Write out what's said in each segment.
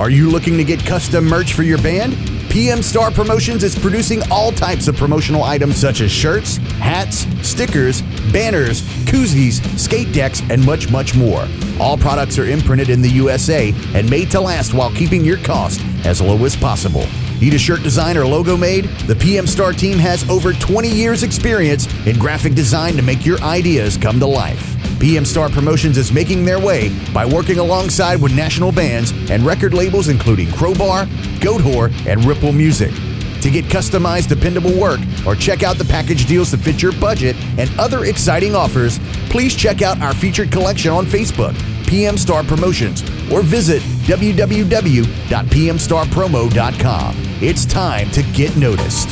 Are you looking to get custom merch for your band? PM Star Promotions is producing all types of promotional items such as shirts, hats, stickers, banners, koozies, skate decks, and much, much more. All products are imprinted in the USA and made to last while keeping your cost as low as possible. Need a shirt design or logo made? The PM Star team has over 20 years' experience in graphic design to make your ideas come to life. PM Star Promotions is making their way by working alongside with national bands and record labels including Crowbar, Goat Whore, and Ripple Music. To get customized, dependable work or check out the package deals that fit your budget and other exciting offers, please check out our featured collection on Facebook, PM Star Promotions, or visit www.pmstarpromo.com. It's time to get noticed.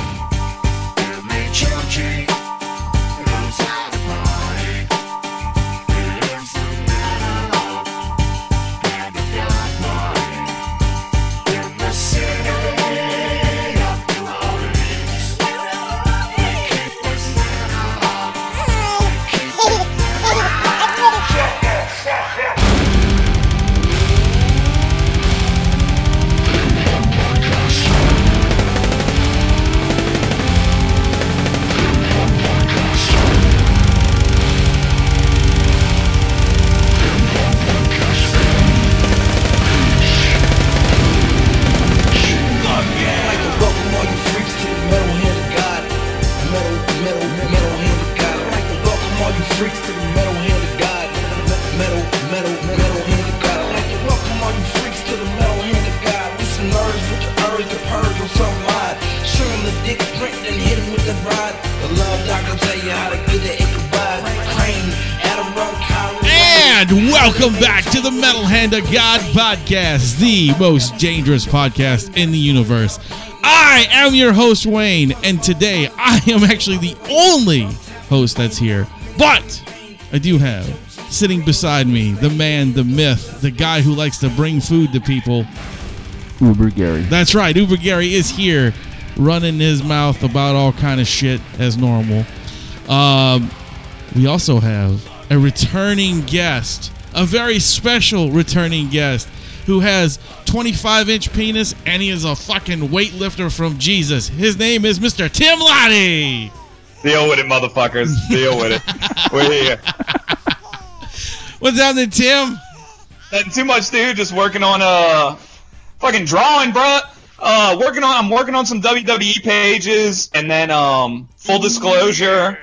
The of God podcast, the most dangerous podcast in the universe. I am your host, Wayne, and today I am actually the only host that's here. But I do have sitting beside me the man, the myth, the guy who likes to bring food to people. Uber Gary. That's right, Uber Gary is here running his mouth about all kind of shit as normal. Um, we also have a returning guest, a very special returning guest who has 25 inch penis and he is a fucking weightlifter from Jesus. His name is Mr. Tim Lattie. Deal with it, motherfuckers. Deal with it. We're here. What's happening, Tim? Nothing too much, dude. Just working on uh fucking drawing, bruh. Uh, working on. I'm working on some WWE pages, and then um, full disclosure,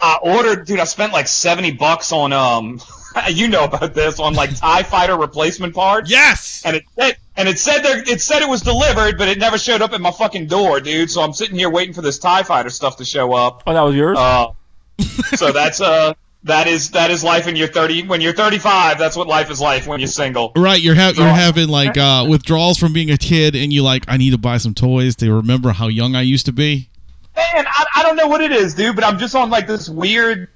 I ordered, dude. I spent like seventy bucks on um, you know about this on like Tie Fighter replacement parts. Yes. And it said, and it said there, it said it was delivered, but it never showed up at my fucking door, dude. So I'm sitting here waiting for this Tie Fighter stuff to show up. Oh, that was yours? Uh, so that's uh that is that is life when you're 30 when you're 35 that's what life is like when you're single Right, you're ha- you're having like uh, withdrawals from being a kid, and you like, I need to buy some toys to remember how young I used to be. man I, I don't know what it is dude but i'm just on like this weird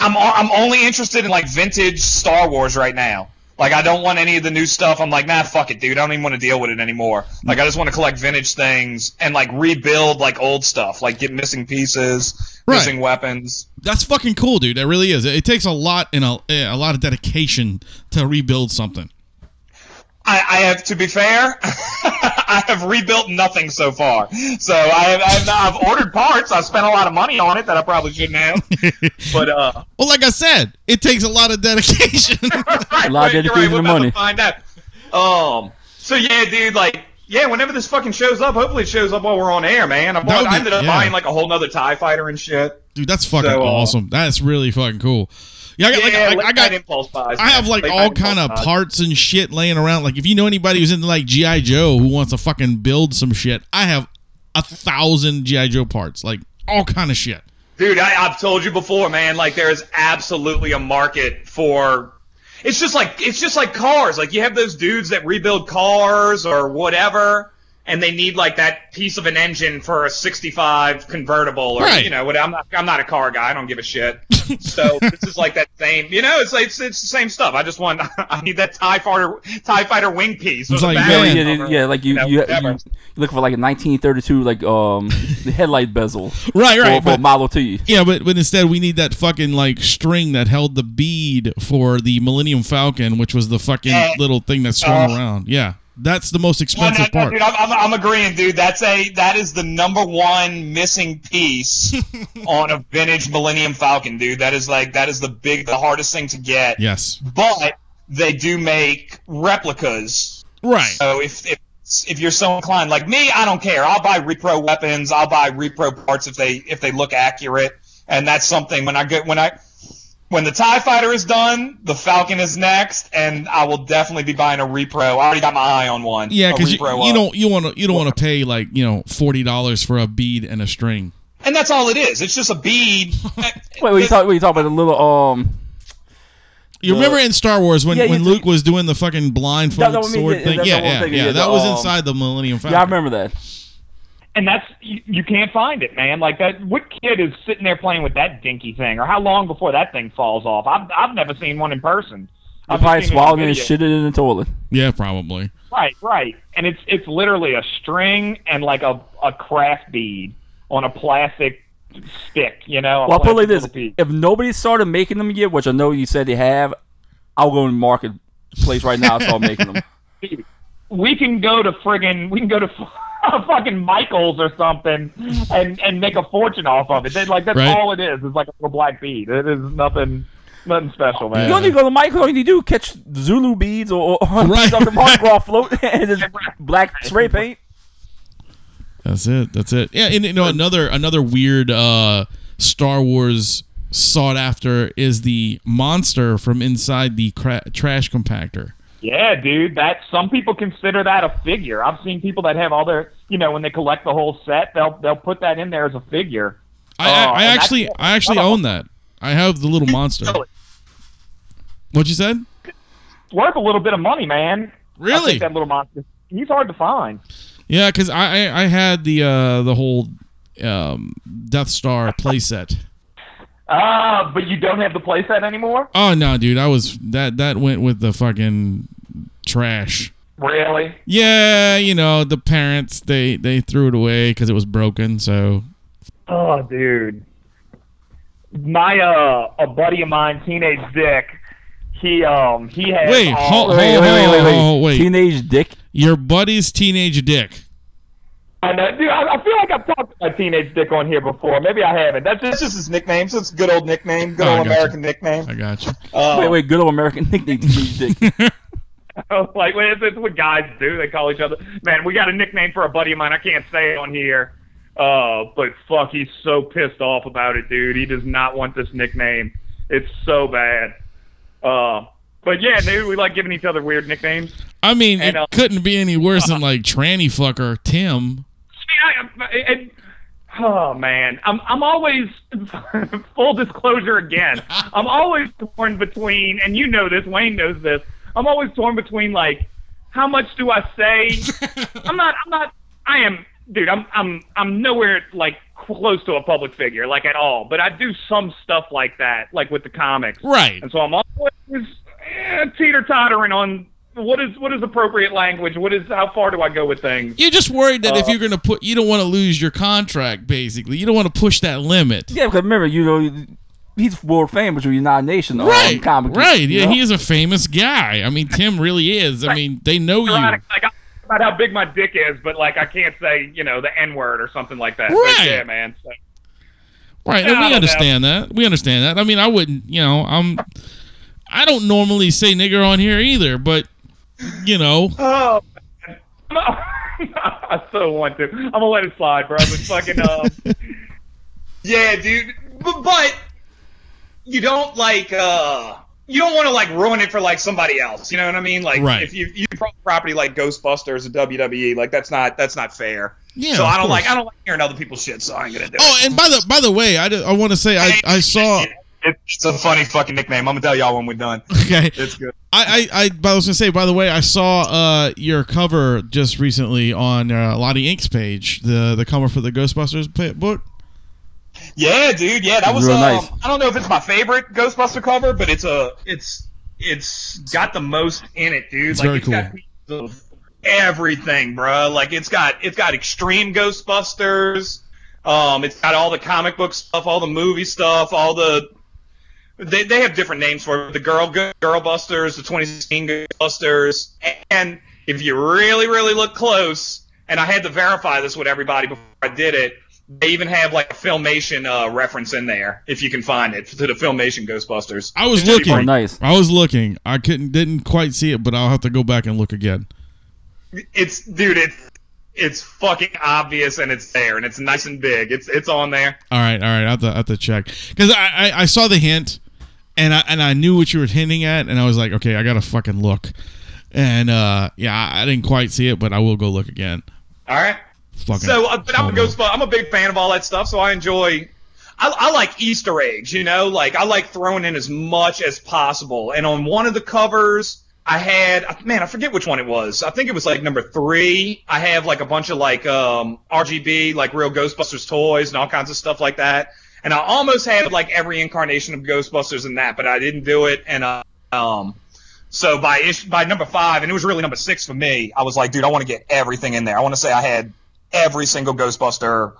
i'm i'm only interested in like vintage star wars right now like i don't want any of the new stuff i'm like nah fuck it dude i don't even want to deal with it anymore like i just want to collect vintage things and like rebuild like old stuff like get missing pieces Right. missing weapons That's fucking cool, dude. It really is. It takes a lot and a, a lot of dedication to rebuild something. I, I have to be fair. I have rebuilt nothing so far. So I have, I have I've ordered parts. I've spent a lot of money on it that I probably shouldn't have. But uh, Well, like I said, it takes a lot of dedication. right, A lot of right, you're dedication we're and money. To find out. Um. So yeah, dude. Like, yeah. Whenever this fucking shows up, hopefully it shows up while we're on air, man. I, That bought, be- I ended up yeah. buying like a whole nother Tie Fighter and shit. dude, that's fucking So, uh, awesome. That's really fucking cool. Yeah, I got, like, I, I got impulse buys. I have like all kind of buys. parts and shit laying around. Like if you know anybody who's into like GI Joe who wants to fucking build some shit, I have a thousand GI Joe parts, like all kind of shit. Dude, I, I've told you before, man. Like, there is absolutely a market for. It's just like it's just like cars. Like you have those dudes that rebuild cars or whatever, and they need like that piece of an engine for a '65 convertible, or Right. you know, what. I'm not I'm not a car guy. I don't give a shit. so this is like that same. You know, it's it's, it's the same stuff. I just want I need that Tie Fighter Tie Fighter wing piece. It's with like, yeah, yeah, cover, yeah, like you, know, you, you, look for like a 1932 like um the headlight bezel Right, for, right. for a But, Model T. yeah, but but instead we need that fucking like string that held the bead for the Millennium Falcon, which was the fucking Uh, little thing that swung uh, around. Yeah, That's the most No, no, expensive no, part. dude, I'm, I'm, I'm agreeing, dude. That's a that is the number one missing piece on a vintage Millennium Falcon, dude. That is like that is the big, the hardest thing to get. Yes. But they do make replicas. Right. So if if if you're so inclined, like me, I don't care. I'll buy repro weapons. I'll buy repro parts if they if they look accurate. And that's something when I get when I when the Tie Fighter is done, the Falcon is next, and I will definitely be buying a repro. I already got my eye on one. Yeah, because you, you don't you want to you don't want to pay like you know forty dollars for a bead and a string. And that's all it is. It's just a bead. Wait, wait, you talk, wait, you talk about the little um. You The- remember in Star Wars when, Yeah, when Luke was doing the fucking blindfolded That- that- I mean, sword yeah, thing? Yeah, yeah, thing, yeah. yeah, That was um, inside the Millennium Falcon. Yeah, I remember that. And that's you, you can't find it, man. Like that, what kid is sitting there playing with that dinky thing, or how long before that thing falls off? I've I've never seen one in person. I I've probably just seen it on swallowed it and video. shit it in the toilet. Yeah, probably. Right, right, and it's it's literally a string and like a a craft bead on a plastic stick. You know, a Well, I'll put it like this: piece. if nobody started making them yet, which I know you said they have, I'll go in the marketplace right now and start making them. we can go to friggin' we can go to fucking Michaels or something and and make a fortune off of it. They, like that's Right. all it is. It's like a little black bead. It is nothing nothing special, man. You don't need to go to Michael. All you need to do catch Zulu beads or, or Right. something Mardi Gras float and just black spray paint. That's it. That's it. Yeah, and you know another another weird uh, Star Wars sought after is the monster from inside the cra- trash compactor. Yeah, dude. That some people consider that a figure. I've seen people that have all their, you know, when they collect the whole set, they'll they'll put that in there as a figure. I, Oh, I, I actually I actually own that. I have the little monster. What you said? It's worth a little bit of money, man. I Really? that little monster. He's hard to find. Yeah, because I, I I had the uh, the whole um, Death Star playset. Ah, but you don't have the playset anymore. Oh no, dude, I was that that went with the fucking trash. Really? Yeah, you know the parents they they threw it away because it was broken. So Oh, dude. My uh, a buddy of mine, teenage Dick. He um he had Wait, all- hold- Wait, wait, wait, wait, wait. Wait. Teenage dick. your buddy's teenage dick. I know, dude. I, I feel like I've talked about teenage Dick on here before. Maybe I haven't. That's That's just just his nickname. So it's a good old nickname, good Oh, old gotcha. American nickname. I got you. Uh, Wait, wait, good old American nickname, teenage dick. like well, it's, it's what guys do. They call each other. Man, we got a nickname for a buddy of mine. I can't say it on here. Uh, but fuck, he's so pissed off about it, dude. He does not want this nickname. It's so bad. Uh, but yeah, dude, we like giving each other weird nicknames. I mean, And, it uh, couldn't be any worse than like tranny fucker Tim. I, I, and, oh man, I'm I'm always full disclosure again. I'm always torn between, and you know this, Wayne knows this. I'm always torn between like, how much do I say? I'm not. I'm not. I am, dude. I'm. I'm. I'm nowhere like close to a public figure, like at all. But I do some stuff like that, like with the comics. Right. And so I'm always eh, teeter tottering on what is what is appropriate language. What is how far do I go with things? You're just worried that if Uh, you're gonna put, you don't want to lose your contract. Basically, you don't want to push that limit. Yeah, because remember, you know, he's world famous with United Nations. um, Right, comic right. you Yeah, know? he is a famous guy. I mean, Tim really is. I mean, they know you. Like I about how big my dick is, but like I can't say you know the N word or something like that. But, Right. yeah, man. So, Right, I and we don't understand that. We understand that. I mean, I wouldn't, you know, I'm, I don't normally say nigger on here either, but, you know, oh, man. I so want to. I'm gonna let it slide, bro. But fucking um, Yeah, dude. But, but you don't like uh you don't want to like ruin it for like somebody else. You know what I mean? Like Right. if you you pro- property like Ghostbusters or WWE, like that's not that's not fair. yeah. so I don't like. I don't like hearing other people's shit. So I ain't gonna do Oh, it. and by the by the way, I, I want to say I I saw. It's a funny fucking nickname. I'm gonna tell y'all when we're done. Okay, It's good. I I I, I was gonna say by the way, I saw uh your cover just recently on uh, Lattie Ink's page, the the cover for the Ghostbusters book. Yeah, dude. Yeah, that was. Real um, nice. I don't know if it's my favorite Ghostbuster cover, but it's a it's it's got the most in it, dude. It's like very it's got everything, bro. Like it's got it's got extreme Ghostbusters. Um, it's got all the comic book stuff, all the movie stuff, all the. They, they have different names for it. The girl girl busters, the 2016 Ghostbusters, and if if you really, really look close, and I had to verify this with everybody before I did it, they even have like a filmation uh, reference in there if you can find it to the filmation Ghostbusters. I was It's looking. Oh, nice. I was looking. I couldn't didn't quite see it, but I'll have to go back and look again. It's dude, it's it's fucking obvious and it's there and it's nice and big. It's it's on there. All right, all right. I have to, I have to check because I, I I saw the hint, and I and I knew what you were hinting at, and I was like, okay, I gotta fucking look. And uh, yeah, I I didn't quite see it, but I will go look again. All right. Fucking. So, uh, but I'm a hold on. I'm a big fan of all that stuff, so I enjoy. I, I like Easter eggs, you know, like I like throwing in as much as possible. And on one of the covers, I had man, I forget which one it was. I think it was like number three. I have like a bunch of like um, RGB, like real Ghostbusters toys and all kinds of stuff like that. And I almost had like every incarnation of Ghostbusters in that, but I didn't do it. And uh, um, so by ish, by number five, and it was really number six for me, I was like, dude, I want to get everything in there. I want to say I had every single Ghostbuster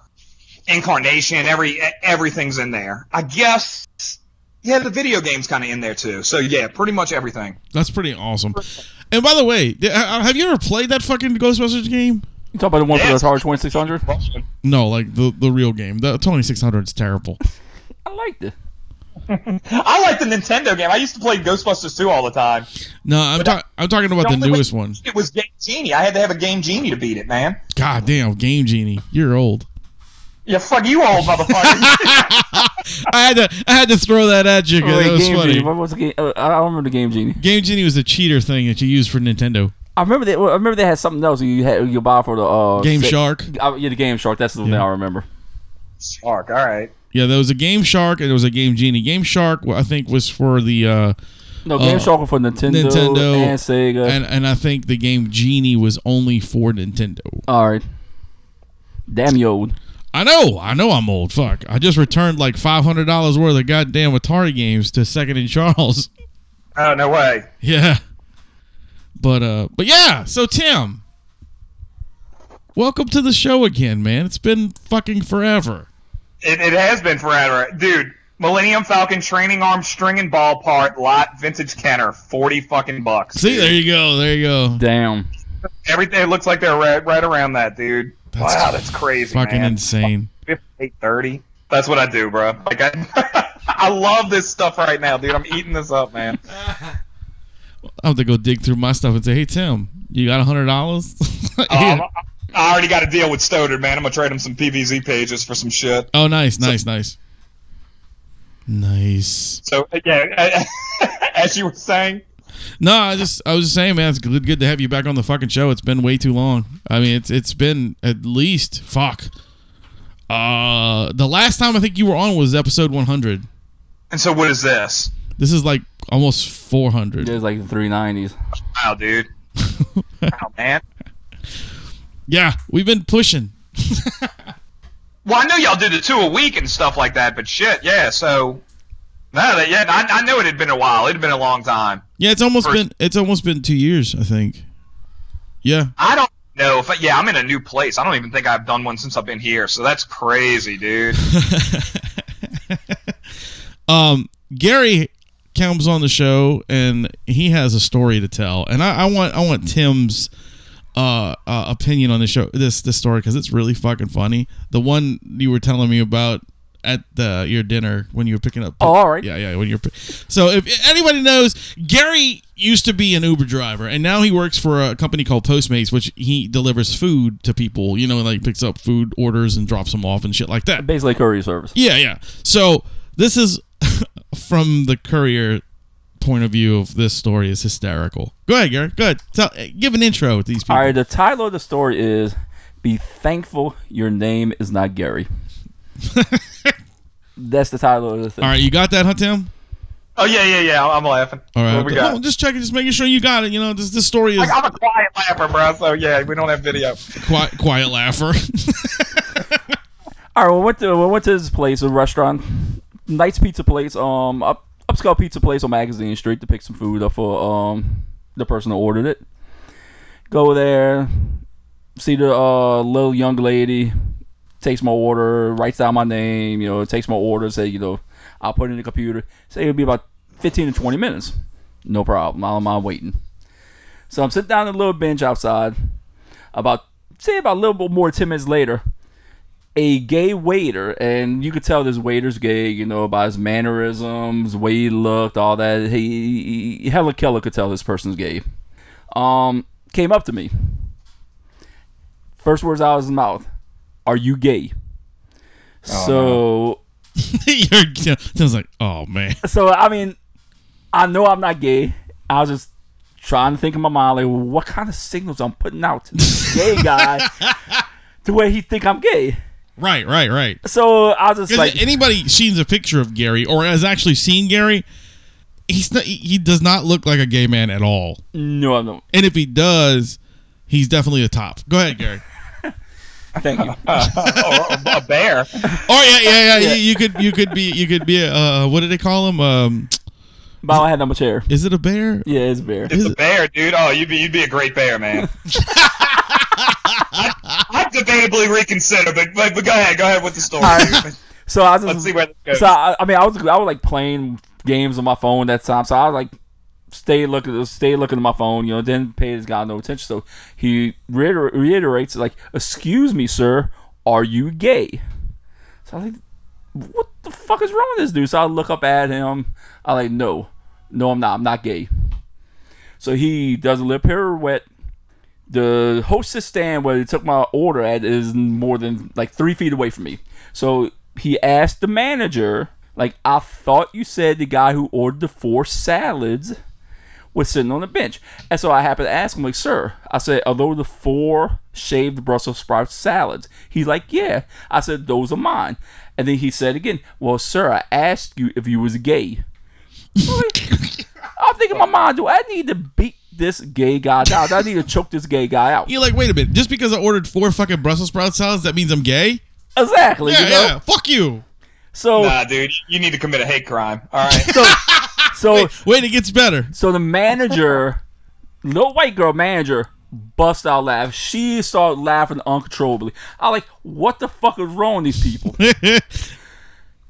incarnation, every everything's in there. I guess, yeah, the video game's kind of in there too. So yeah, pretty much everything. That's pretty awesome. And by the way, uh, have you ever played that fucking Ghostbusters game? You talk about the one for the Yes. Atari 2600? No, like the the real game. The twenty six hundred is terrible. I liked it. I like the Nintendo game. I used to play Ghostbusters 2 all the time. No, I'm ta- I'm talking about the only newest one. It was Game Genie. I had to have a Game Genie to beat it, man. God damn, Game Genie, you're old. Yeah, fuck you, old motherfucker. I had to I had to throw that at you because Wait, that was Game funny. Genie. What was the game? Uh, I don't remember the Game Genie. Game Genie was a cheater thing that you used for Nintendo. I remember they. I remember they had something else you had you buy for the uh, Game set- Shark. Uh, yeah, the Game Shark. That's the thing I remember. Shark, all right. Yeah, there was a Game Shark and there was a Game Genie. Game Shark, I think, was for the uh, No, Game Uh, Shark was for Nintendo, Nintendo and Sega. and and I think the Game Genie was only for Nintendo. All right. Damn you old. I know, I know, I'm old. Fuck, I just returned like five hundred dollars worth of goddamn Atari games to Second and Charles. Oh, no way. Yeah, but uh, but yeah. So Tim, welcome to the show again, man. It's been fucking forever. It, it has been forever. Dude, Millennium Falcon training arm string and ball part, lot vintage Kenner, 40 fucking bucks. See, dude. there you go, there you go. Damn. Everything it looks like they're right, right around that, dude. That's wow, that's crazy, Fucking man. insane. 5830. That's what I do, bro. Like I, I love this stuff right now, dude. I'm eating this up, man. I have to go dig through my stuff and say, "Hey Tim, you got a hundred dollars?" Um, I already got a deal with Stoddard, man. I'm gonna trade him some PVZ pages for some shit. Oh, nice, nice, nice, nice. So yeah, as you were saying, No, I just I was just saying, man, it's good, good to have you back on the fucking show. It's been way too long. I mean, it's it's been at least fuck. Uh, the last time I think you were on was episode 100. and so what is this? This is like almost 400. It was like 390s. Wow, dude. Wow, man. yeah, we've been pushing. Well, I know y'all did the two a week and stuff like that, but shit, yeah. So no, that yeah, I, I knew it had been a while. It had been a long time. Yeah, it's almost First- been it's almost been two years, I think. Yeah, I don't know if I, yeah, I'm in a new place. I don't even think I've done one since I've been here. So that's crazy, dude. um, Gary comes on the show and he has a story to tell, and I, I want I want Tim's uh, uh opinion on the show this this story because it's really fucking funny. The one you were telling me about at the your dinner when you were picking up. Oh, all right. Yeah, yeah. When you're so if anybody knows, Gary used to be an Uber driver, and now he works for a company called Postmates, which he delivers food to people. You know, like picks up food orders and drops them off and shit like that. Basically, courier service. Yeah, yeah. So this is from the courier point of view of this story is hysterical. Go ahead, Gary. Go ahead. Tell, give an intro to these people. All right, the title of the story is "Be Thankful Your Name Is Not Gary." That's the title of the thing. All right, you got that, huh, Tim? Oh yeah, yeah, yeah. I'm laughing. All right. What we okay. got? No, just checking, just making sure you got it. You know, this this story is Like, I'm a quiet laugher, bro. So yeah, we don't have video. quiet, quiet laugher. All right, we went to we went to this place, a restaurant, Knight's Pizza Place, um, up upscale pizza place on Magazine Street to pick some food up for um the person who ordered it. Go there, see the uh little young lady, takes my order, writes down my name, you know, takes my order, say you know, I'll put it in the computer. Say it'll be about fifteen to twenty minutes, no problem. I'm, I'm waiting. So I'm sitting down on a little bench outside. About say about a little bit more ten minutes later, a gay waiter, and you could tell this waiter's gay, you know, by his mannerisms, the way he looked, all that. He, he Helen Keller could tell this person's gay. Um, came up to me. First words out of his mouth, "Are you gay?" so You're, like, oh man. so I mean, I know I'm not gay. I was just trying to think in my mind, like, what kind of signals I'm putting out to this gay guy to where he think I'm gay. Right, right, right. So I was just like, anybody sees a picture of Gary or has actually seen Gary, he's not, he he does not look like a gay man at all. no, no. And if he does, he's definitely a top. Go ahead, Gary. Thank you. or a bear. Oh yeah, yeah, yeah. Yeah. You, you could, you could be, you could be. A, uh, what do they call him? Um, But I don't have that much hair. is it a bear? Yeah, it's a bear. It's a bear, dude. Oh, you'd be you'd be a great bear, man. I'd debatably reconsider, but, but but go ahead, go ahead with the story. So I was Let's see where this goes. so I, I mean, I was I was like playing games on my phone that time. So I was like, stay looking, stay looking at my phone. You know, didn't pay this guy no attention. So he reiter- reiterates like, "Excuse me, sir, are you gay?" So I was like, "What the fuck is wrong with this dude?" So I look up at him. I like, "No, no, I'm not. I'm not gay." So he does a little pirouette. The hostess stand where he took my order at is more than like three feet away from me. So he asked the manager, like, I thought you said the guy who ordered the four salads was sitting on the bench. And so I happened to ask him, like, sir, I said, are those the four shaved Brussels sprout salads? He's like, yeah. I said, those are mine. And then he said again, well, sir, I asked you if you was gay. I'm thinking in my mind, do I need to beat this gay guy down? I need to choke this gay guy out? You're like, wait a minute. Just because I ordered four fucking Brussels sprout salads, that means I'm gay? Exactly. Yeah, you know? yeah. Fuck you. So, Nah, dude, you need to commit a hate crime. All right. so, so, Wait, wait, it gets better. So the manager, little white girl manager, bust out laugh. She started laughing uncontrollably. I like, what the fuck is wrong with these people?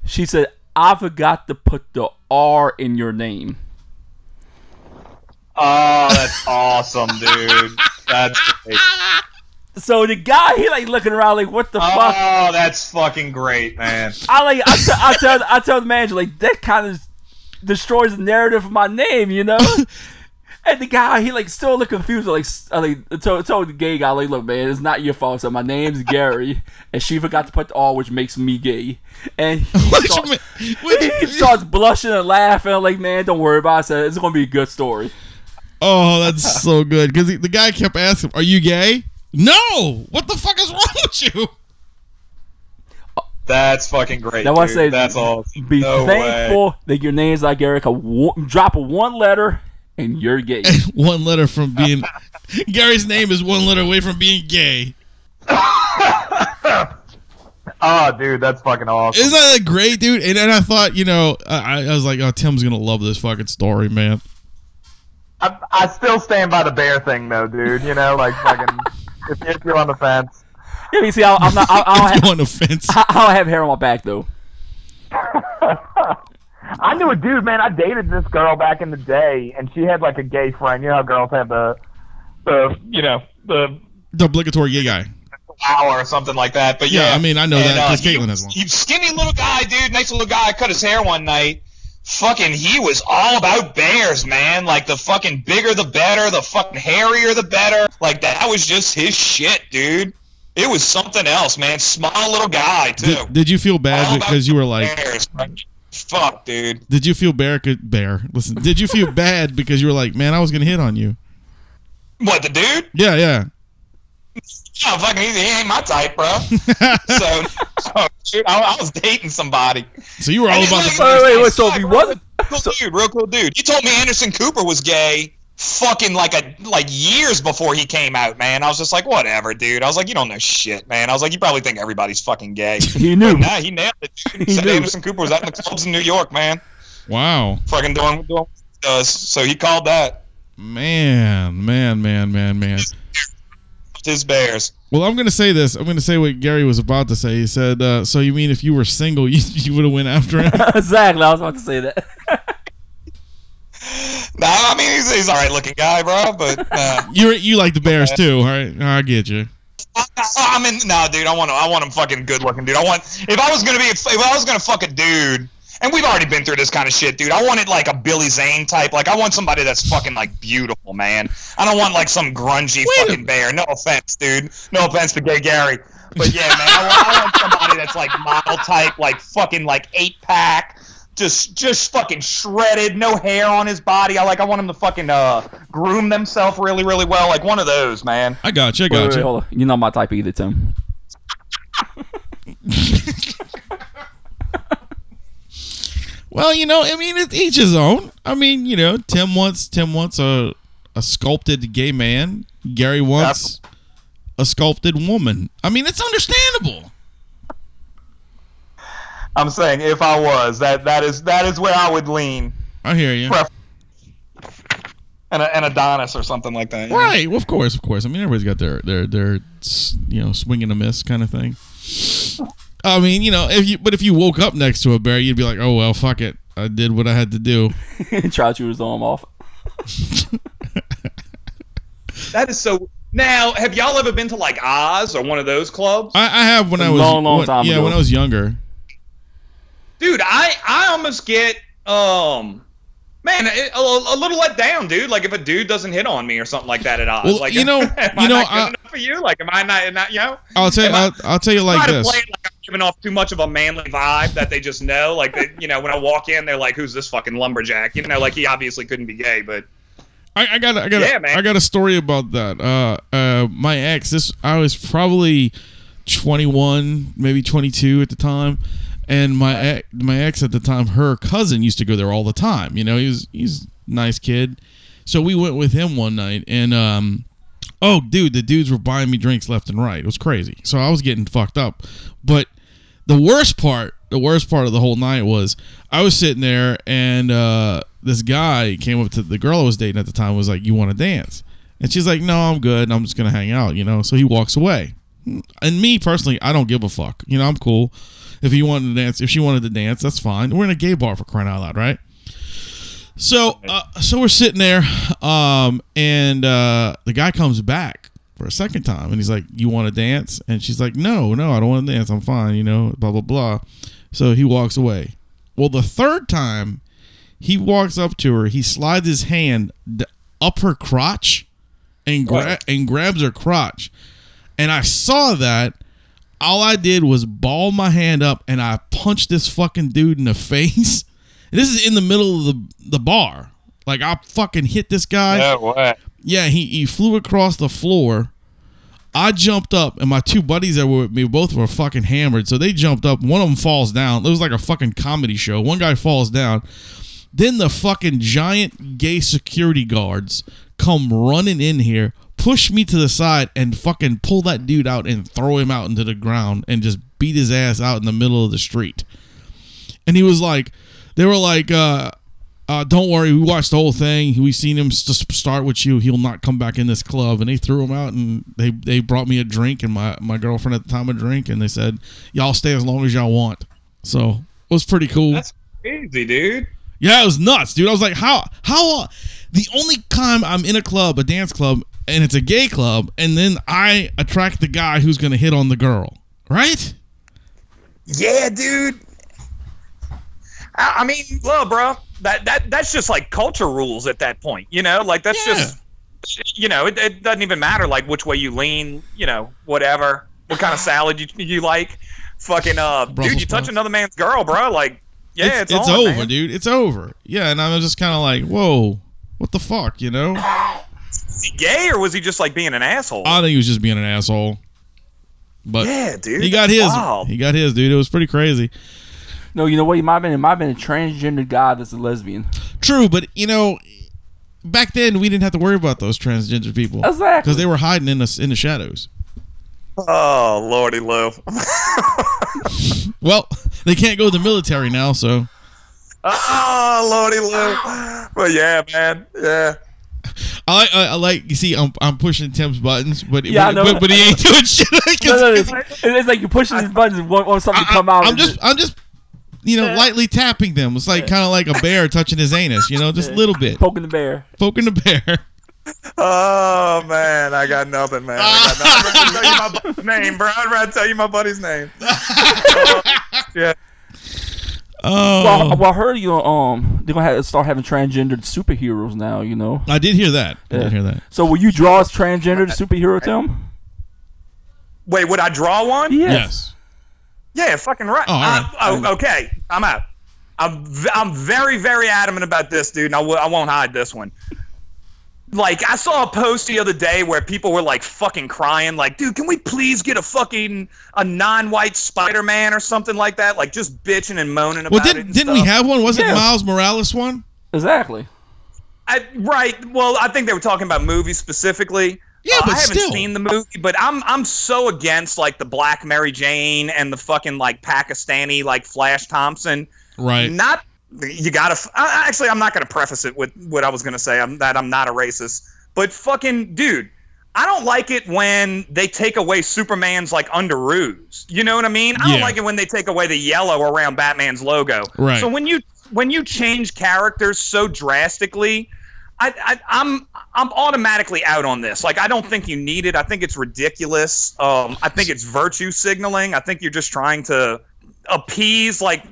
She said, I forgot to put the R in your name. Oh, that's awesome, dude. That's great. So the guy, he like looking around like, what the oh, fuck? Oh, that's fucking great, man. I like, I, t- I tell, I tell the manager like that kind of destroys the narrative of my name, you know. and the guy, he like still look confused. Like, I like told, told the gay guy like, look, man, it's not your fault. So my name's Gary, and she forgot to put the R, which makes me gay. And he, What you start- mean- he starts blushing and laughing. I'm like, man, don't worry about it. I it's gonna be a good story. Oh, that's so good. Because the guy kept asking, "Are you gay?" No. What the fuck is wrong with you? That's fucking great. Now I say, that's awesome. Be no way. thankful that your name's like Eric. A one, drop a one letter, and you're gay. one letter from being. Gary's name is one letter away from being gay. Oh, dude, that's fucking awesome. Isn't that great, dude? And then I thought, you know, I, I was like, oh, Tim's gonna love this fucking story, man. I, I still stand by the bear thing though, dude. You know, like fucking if, if you're on the fence. Yeah, you see, I, I'm not. I, I, don't have, on the fence. I don't have hair on my back though. I knew a dude, man. I dated this girl back in the day, and she had like a gay friend. You know how girls have the, the you know the The obligatory gay guy. hour or something like that. But Yeah, yeah, I mean, I know And, that uh, 'cause he- Caitlin has one. He skinny little guy, dude, nice little guy. Cut his hair one night. Fucking, he was all about bears, man. Like the fucking bigger the better, the fucking hairier the better. Like that was just his shit, dude. It was something else, man. Small little guy too. Did, did you feel bad about because you were like, bears. Fuck, dude. did you feel bear? Bear, listen. Did you feel bad because you were like, man, I was gonna hit on you? What the dude? Yeah, yeah. Oh, fucking, he ain't my type, bro. so, so oh, shoot, I, I was dating somebody. So you were all about the. like- Wait, wait, wait. So if he wasn't, Cool dude, real cool dude. You told me Anderson Cooper was gay fucking like a like years before he came out, man. I was just like, whatever, dude. I was like, you don't know shit, man. I was like, you probably think everybody's fucking gay. he knew. Nah, he nailed it. Dude. He Said knew. Anderson Cooper was out in the clubs in New York, man. Wow, Fucking doing doing what he does. So he called that man, man, man, man, man. his Bears. Well, I'm gonna say this. I'm gonna say what Gary was about to say. He said, uh, "So you mean if you were single, you, you would have went after him?" exactly. I was about to say that. Nah, I mean he's, he's all right looking guy, bro. But uh, You you like the Bears too, all right? I get you. I, I mean, no, dude. I want I want him fucking good looking, dude. I want if I was gonna be if I was gonna fuck a dude, and we've already been through this kind of shit, dude. I wanted like a Billy Zane type. Like I want somebody that's fucking like beautiful, man. I don't want like some grungy Wait fucking bear. No offense, dude. No offense to Gay Gary. But yeah, man, I want, I want somebody that's like model type, like fucking like eight pack, just just fucking shredded, no hair on his body. I like I want him to fucking uh groom themselves really, really well, like one of those, man. I got you. I got wait, you. hold on. You're not my type either, Tim. Well, you know, I mean, it's each his own. I mean, you know, Tim wants Tim wants a a sculpted gay man. Gary wants a sculpted woman. I mean, it's understandable. I'm saying if I was that that is that is where I would lean. I hear you. Pref- and a, an Adonis or something like that. Right. Well, of course, of course. I mean, everybody's got their their their you know swing and a miss kind of thing. I mean, you know, if you but if you woke up next to a bear, you'd be like, oh well, fuck it, I did what I had to do. Try to chew his arm off. That is so. Now, have y'all ever been to like Oz or one of those clubs? I, I have when A I was long, long when- time yeah ago. when I was younger. dude, I I almost get um. Man, a, a, a little let down, dude. Like if a dude doesn't hit on me or something like that at Oz, Well, like you know- am you I know, not good I- enough for you? Like, am I not, not you know? I'll tell you. Am I'll, I'll tell you like this. play like I'm giving off too much of a manly vibe that they just know. Like, that, you know, when I walk in, they're like, "Who's this fucking lumberjack?" You know, like he obviously couldn't be gay, but I, I got I got Yeah, man. I got a story about that. Uh, uh, my ex. This I was probably twenty one, maybe twenty two at the time, and my ex, my ex at the time, her cousin used to go there all the time. You know, he was he's nice kid, so we went with him one night, and um, oh dude, the dudes were buying me drinks left and right. It was crazy. So I was getting fucked up, but the worst part, the worst part of the whole night was I was sitting there and uh, this guy came up to the girl I was dating at the time was like, "You want to dance?" And she's like, "No, I'm good. I'm just gonna hang out," you know. So he walks away. And me personally, I don't give a fuck. You know, I'm cool. If he wanted to dance, if she wanted to dance, that's fine. We're in a gay bar for crying out loud, right? So, uh, so we're sitting there, um, and uh, the guy comes back for a second time, and he's like, "You want to dance?" And she's like, "No, no, I don't want to dance. I'm fine." You know, blah blah blah. So he walks away. Well, the third time, he walks up to her. He slides his hand up her crotch, and gra- and grabs her crotch. And I saw that. All I did was ball my hand up, and I punched this fucking dude in the face. This is in the middle of the the bar. Like I fucking hit this guy. what? Yeah, he, he flew across the floor. I jumped up, and my two buddies that were with me both were fucking hammered. So they jumped up. One of them falls down. It was like a fucking comedy show. One guy falls down. Then the fucking giant gay security guards come running in here, push me to the side, and fucking pull that dude out and throw him out into the ground and just beat his ass out in the middle of the street. And he was like, they were like, uh, uh, don't worry, we watched the whole thing. We seen him just start with you. He'll not come back in this club. And they threw him out, and they they brought me a drink and my my girlfriend at the time a drink, and they said, y'all stay as long as y'all want. So it was pretty cool. That's crazy, dude. Yeah, it was nuts, dude. I was like, how how the only time I'm in a club, a dance club, and it's a gay club, and then I attract the guy who's gonna hit on the girl, right? Yeah, dude. I, I mean, look, bro. That that that's just like culture rules at that point. You know, like that's Yeah. just you know, it, it doesn't even matter like which way you lean. You know, whatever. What kind of salad you you like? Fucking uh, Brussels dude, you touch another man's girl, bro. Like, yeah, it's, it's, on, over, man. dude. It's over. Yeah, and I was just kind of like, whoa, what the fuck, you know? Is he gay or was he just like being an asshole? I think he was just being an asshole. But yeah, dude. he got his. wild. He got his, dude. It was pretty crazy. No, you know what? He might have been. It might have been a transgender guy that's a lesbian. True, but you know, back then we didn't have to worry about those transgender people Exactly. because they were hiding in the in the shadows. Oh, lordy, Lou. Well, they can't go to the military now, so oh, lordy, Lou. But yeah, man. Yeah. I like. I, I like. You see, I'm I'm pushing Tim's buttons, but Yeah, I but, know. but, but he ain't doing shit. 'cause- No, no, 'cause it's, it's like you're pushing his buttons and want, want something to come out. I'm and just I'm just you know, lightly tapping them. It's like kind of like a bear touching his anus, you know, just a little bit, Poking the bear. poking the bear. Oh man, I got nothing, man. I got nothing. I'm gonna tell you my buddy's name, bro. I'd rather tell you my buddy's name. Oh, yeah. Oh, Well, well, I heard you um they're gonna have, start having transgendered superheroes now. You know. I did hear that. I did hear that. So will you draw a transgendered superhero, Tim? Wait, would I draw one? Yes. Yeah, fucking right. Oh, all right. Uh, oh, okay, I'm out. I'm v- I'm very very adamant about this, dude. And I w- I won't hide this one. Like I saw a post the other day where people were like fucking crying, like, dude, can we please get a fucking a non-white Spider-Man or something like that? Like just bitching and moaning about Well, it. didn't and didn't we have one? Wasn't Yeah. Miles Morales one? Exactly. I, right. Well, I think they were talking about movies specifically. Yeah, Uh, but I haven't still. seen the movie, but I'm I'm so against like the Black Mary Jane and the fucking like Pakistani like Flash Thompson. Right. Not you gotta. f- I- Actually, I'm not gonna preface it with what I was gonna say. I'm that I'm not a racist, but fucking dude. I don't like it when they take away Superman's like underoos. You know what I mean? I don't like it when they take away the yellow around Batman's logo. Right. So when you when you change characters so drastically, I, I I'm I'm automatically out on this. Like I don't think you need it. I think it's ridiculous. Um, I think it's virtue signaling. I think you're just trying to appease like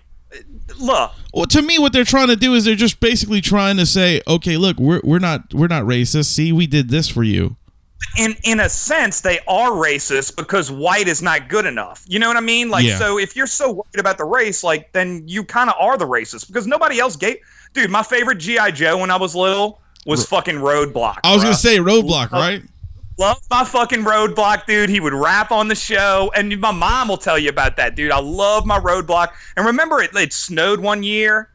look Well, to me, what they're trying to do is they're just basically trying to say, okay, look, we're we're not we're not racist. See, we did this for you. in in a sense they are racist because white is not good enough. You know what I mean? Like Yeah. so if you're so worried about the race, like then you kind of are the racist because nobody else gave. Dude, my favorite GI Joe when I was little was fucking Roadblock. I was gonna say Roadblock, right? Love my fucking roadblock, dude. He would rap on the show, and my mom will tell you about that, dude. I love my roadblock. And remember, it, it snowed one year.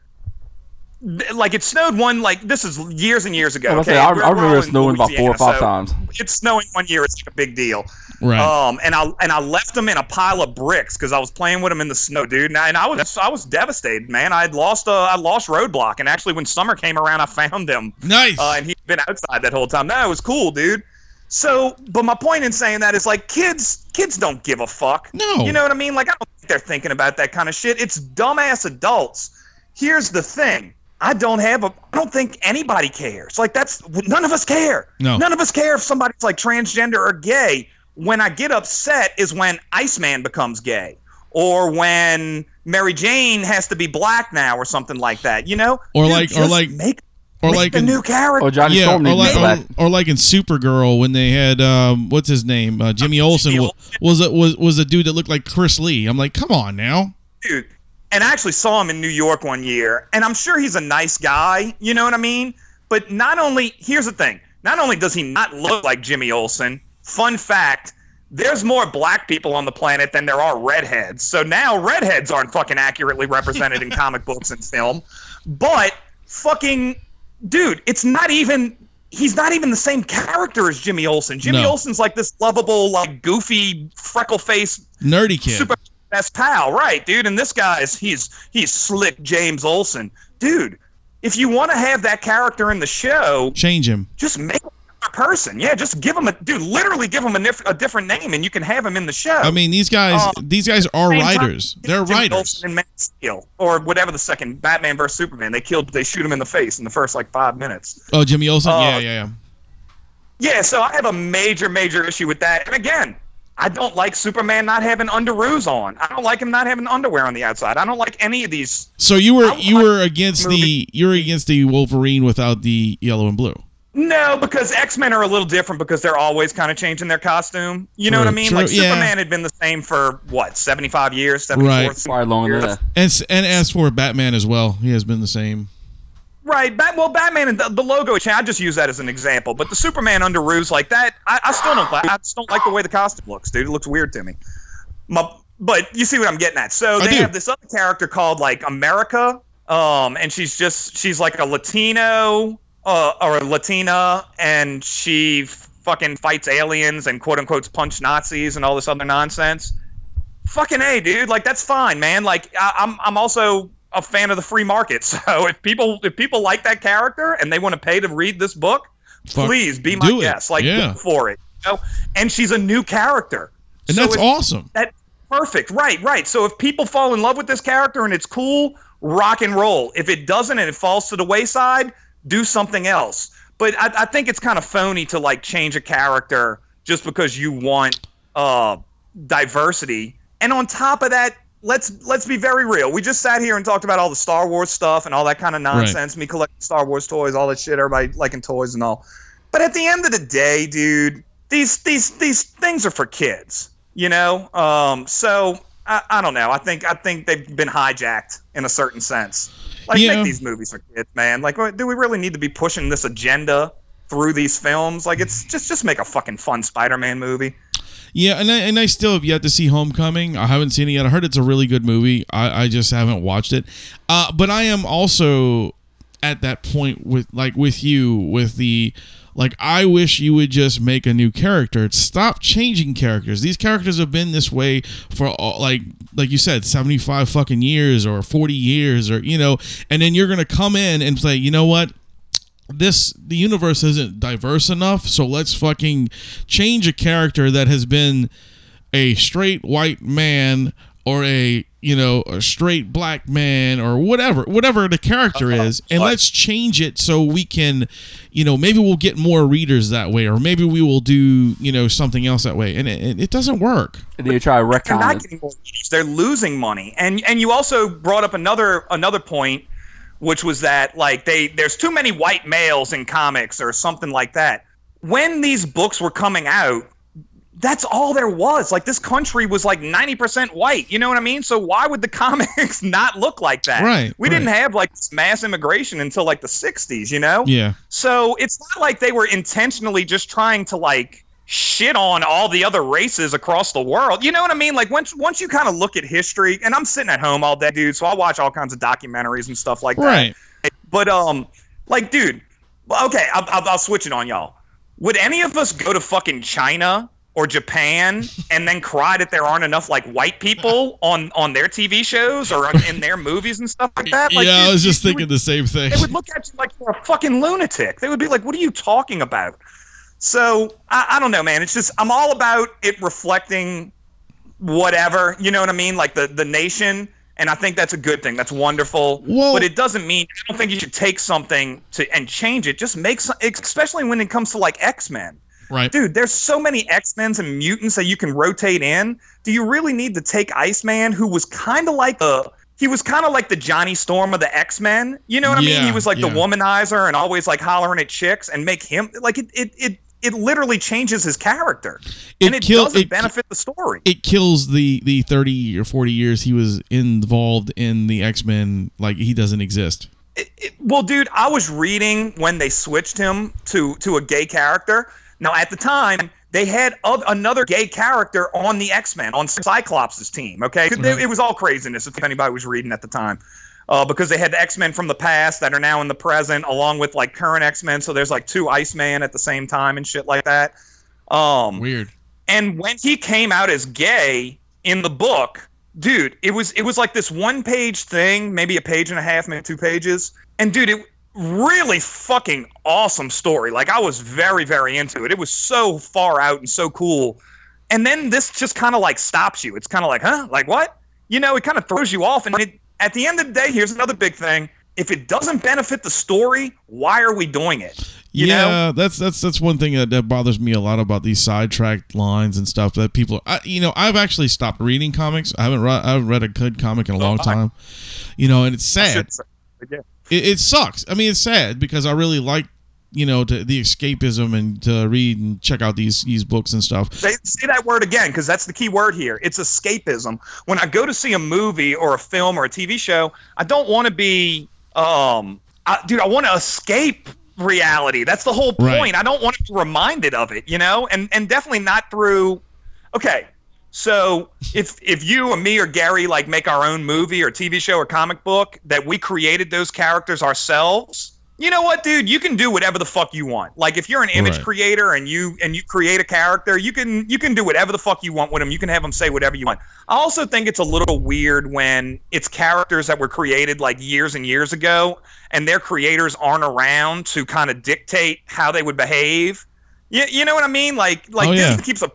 Like it snowed one like this is years and years ago. I, okay? say, I, We're- I remember it snowing about four or five so times. It's snowing one year. It's like a big deal. Right. Um, and I and I left them in a pile of bricks because I was playing with them in the snow, dude. And I, and I was I was devastated, man. I had lost uh, I lost roadblock, and actually when summer came around, I found them. nice. Uh, and he'd been outside that whole time. No, it was cool, dude. So, but my point in saying that is like kids, kids don't give a fuck. No. You know what I mean? Like I don't think they're thinking about that kind of shit. It's dumbass adults. Here's the thing. I don't have a. I don't think anybody cares. Like that's none of us care. No. None of us care if somebody's like transgender or gay. When I get upset is when Iceman becomes gay, or when Mary Jane has to be black now, or something like that. You know? Or Dude, like- or like- make or make like a in- new character. Or Johnny yeah, Storm or like or, or like in Supergirl when they had um, what's his name, uh, Jimmy Olsen Jimmy was a, was was a dude that looked like Chris Lee. I'm like, come on now. dude. And I actually saw him in New York one year, and I'm sure he's a nice guy. You know what I mean? But not only here's the thing: not only does he not look like Jimmy Olsen. Fun fact: there's more black people on the planet than there are redheads. So now redheads aren't fucking accurately represented in comic books and film. But fucking dude, it's not even. He's not even the same character as Jimmy Olsen. Jimmy No. Olsen's like this lovable, like goofy, freckle face Nerdy kid. super best pal, right, dude? And this guy's he's he's slick James Olsen, dude. If you want to have that character in the show, Change him. just make person. Yeah, just give him a dude. Literally give him a, nif- a different name, and you can have him in the show. I mean, these guys Oh. these guys are Same time, writers. They're Jimmy writers. Olsen and Man Steel, or whatever the second Batman versus Superman. They killed. They shoot him in the face in the first like five minutes. Oh, Jimmy Olsen. Oh. yeah, yeah, yeah. Yeah, so I have a major, major issue with that. And again, I don't like Superman not having underoos on. I don't like him not having underwear on the outside. I don't like any of these So you were you like were against the you were against the Wolverine without the yellow and blue. No, because X Men are a little different because they're always kind of changing their costume. You know True, what I mean? true, like yeah. Superman had been the same for what, seventy five years, seventy four. Right. Probably longer than. And and as for Batman as well, he has been the same. Right. Bat- well, Batman and the, the logo change. I just use that as an example. But the Superman underoos like that, I, I still don't. like I just don't like the way the costume looks, dude. It looks weird to me. My, but you see what I'm getting at. So I they do. have this other character called like America, um, and she's just she's like a Latino uh, or a Latina, and she fucking fights aliens and quote unquote punch Nazis and all this other nonsense. Fucking a, dude. Like that's fine, man. Like I, I'm I'm also a fan of the free market. So if people if people like that character and they want to pay to read this book, Fuck, please be my do it. guest. Like Yeah. for it. You know? And she's a new character. And So that's if- awesome. that Perfect. Right, right. So if people fall in love with this character and it's cool, rock and roll. If it doesn't and it falls to the wayside, do something else. But I, I think it's kind of phony to like change a character just because you want uh, diversity. And on top of that, let's let's be very real. We just sat here and talked about all the Star Wars stuff and all that kind of nonsense. Me collecting Star Wars toys, all that shit. Everybody liking toys and all. But at the end of the day, dude, these these these things are for kids. You know. Um. So I, I don't know. I think I think they've been hijacked in a certain sense. Like Yeah. make these movies for kids, man. Like, do we really need to be pushing this agenda through these films? Like, it's just just make a fucking fun Spider-Man movie. Yeah, and I, and I still have yet to see Homecoming. I haven't seen it yet. I heard it's a really good movie. I, I just haven't watched it. Uh, but I am also at that point with like with you with the like I wish you would just make a new character. Stop changing characters. These characters have been this way for all, like like you said 75 fucking years or 40 years or you know, and then you're going to come in and say, "You know what? this the universe isn't diverse enough so let's fucking change a character that has been a straight white man or a you know a straight black man or whatever whatever the character uh, uh, is and uh, let's change it so we can you know maybe we'll get more readers that way or maybe we will do you know something else that way and it, it doesn't work And then you try to They're not getting more readers. They're losing money. And and you also brought up another another point, which was that like they there's too many white males in comics or something like that. When these books were coming out, that's all there was. Like this country was like 90% white. You know what I mean? So why would the comics not look like that? Right, We didn't have like mass immigration until like the 60s, you know? yeah So it's not like they were intentionally just trying to like shit on all the other races across the world. You know what I mean? Like once once you kind of look at history, and I'm sitting at home all day, dude, so I watch all kinds of documentaries and stuff like that. right But um, like, dude, okay, I'll, I'll, I'll switch it on y'all. Would any of us go to fucking China or Japan and then cry that there aren't enough like white people on on their TV shows or in their movies and stuff like that? Like, yeah i was just thinking the same thing they would look at you like you're a fucking lunatic. They would be like, "What are you talking about?" So I, I don't know, man. It's just I'm all about it reflecting whatever you know what I mean, like the the nation, and I think that's a good thing. That's wonderful. Well- but it doesn't mean I don't think you should take something to and change it. Just make some, especially when it comes to like X Men. Right Dude, there's so many X Men's and mutants that you can rotate in. Do you really need to take Iceman, who was kind of like the he was kind of like the Johnny Storm of the X Men? You know what I mean? He was like the womanizer and always like hollering at chicks and make him like it it it, it literally changes his character, It and it kill- doesn't it- benefit the story. it kills the the 30 or 40 years he was involved in the x-men like he doesn't exist It- it- well, dude, I was reading when they switched him to to a gay character. Now, at the time, they had oth- another gay character on the X Men on Cyclops' team. Okay, they- Right. it was all craziness if anybody was reading at the time. Uh, because they had the X Men from the past that are now in the present, along with like current X Men. So there's like two Iceman at the same time and shit like that. Um, weird and when he came out as gay in the book, dude, it was it was like this one page thing, maybe a page and a half, maybe two pages. And dude, it really fucking awesome story. Like I was very very into it. It was so far out and so cool. And then this just kind of like stops you. It's kind of like, huh? Like what? You know, it kind of throws you off. And it, at the end of the day, here's another big thing. If it doesn't benefit the story, why are we doing it? You yeah know? that's that's that's one thing that, that bothers me a lot about these sidetracked lines and stuff that people I, you know i've actually stopped reading comics i haven't read i haven't read a good comic in a oh, long I- time you know and it's sad yeah. It, it sucks i mean it's sad because i really like you know to, the escapism and to read and check out these these books and stuff Say, say that word again because that's the key word here. It's escapism. When I go to see a movie or a film or a TV show, I don't want to be, um, I, dude, I want to escape reality. That's the whole point. Right. I don't want to be reminded of it, you know, and and definitely not through. Okay, so if if you or me or Gary like make our own movie or TV show or comic book that we created those characters ourselves. You know what, dude? You can do whatever the fuck you want. Like if you're an image Right. creator and you and you create a character, you can you can do whatever the fuck you want with them. You can have them say whatever you want. I also think it's a little weird when it's characters that were created like years and years ago, and their creators aren't around to kind of dictate how they would behave. You, you know what I mean? Like like Oh, yeah. Disney keeps a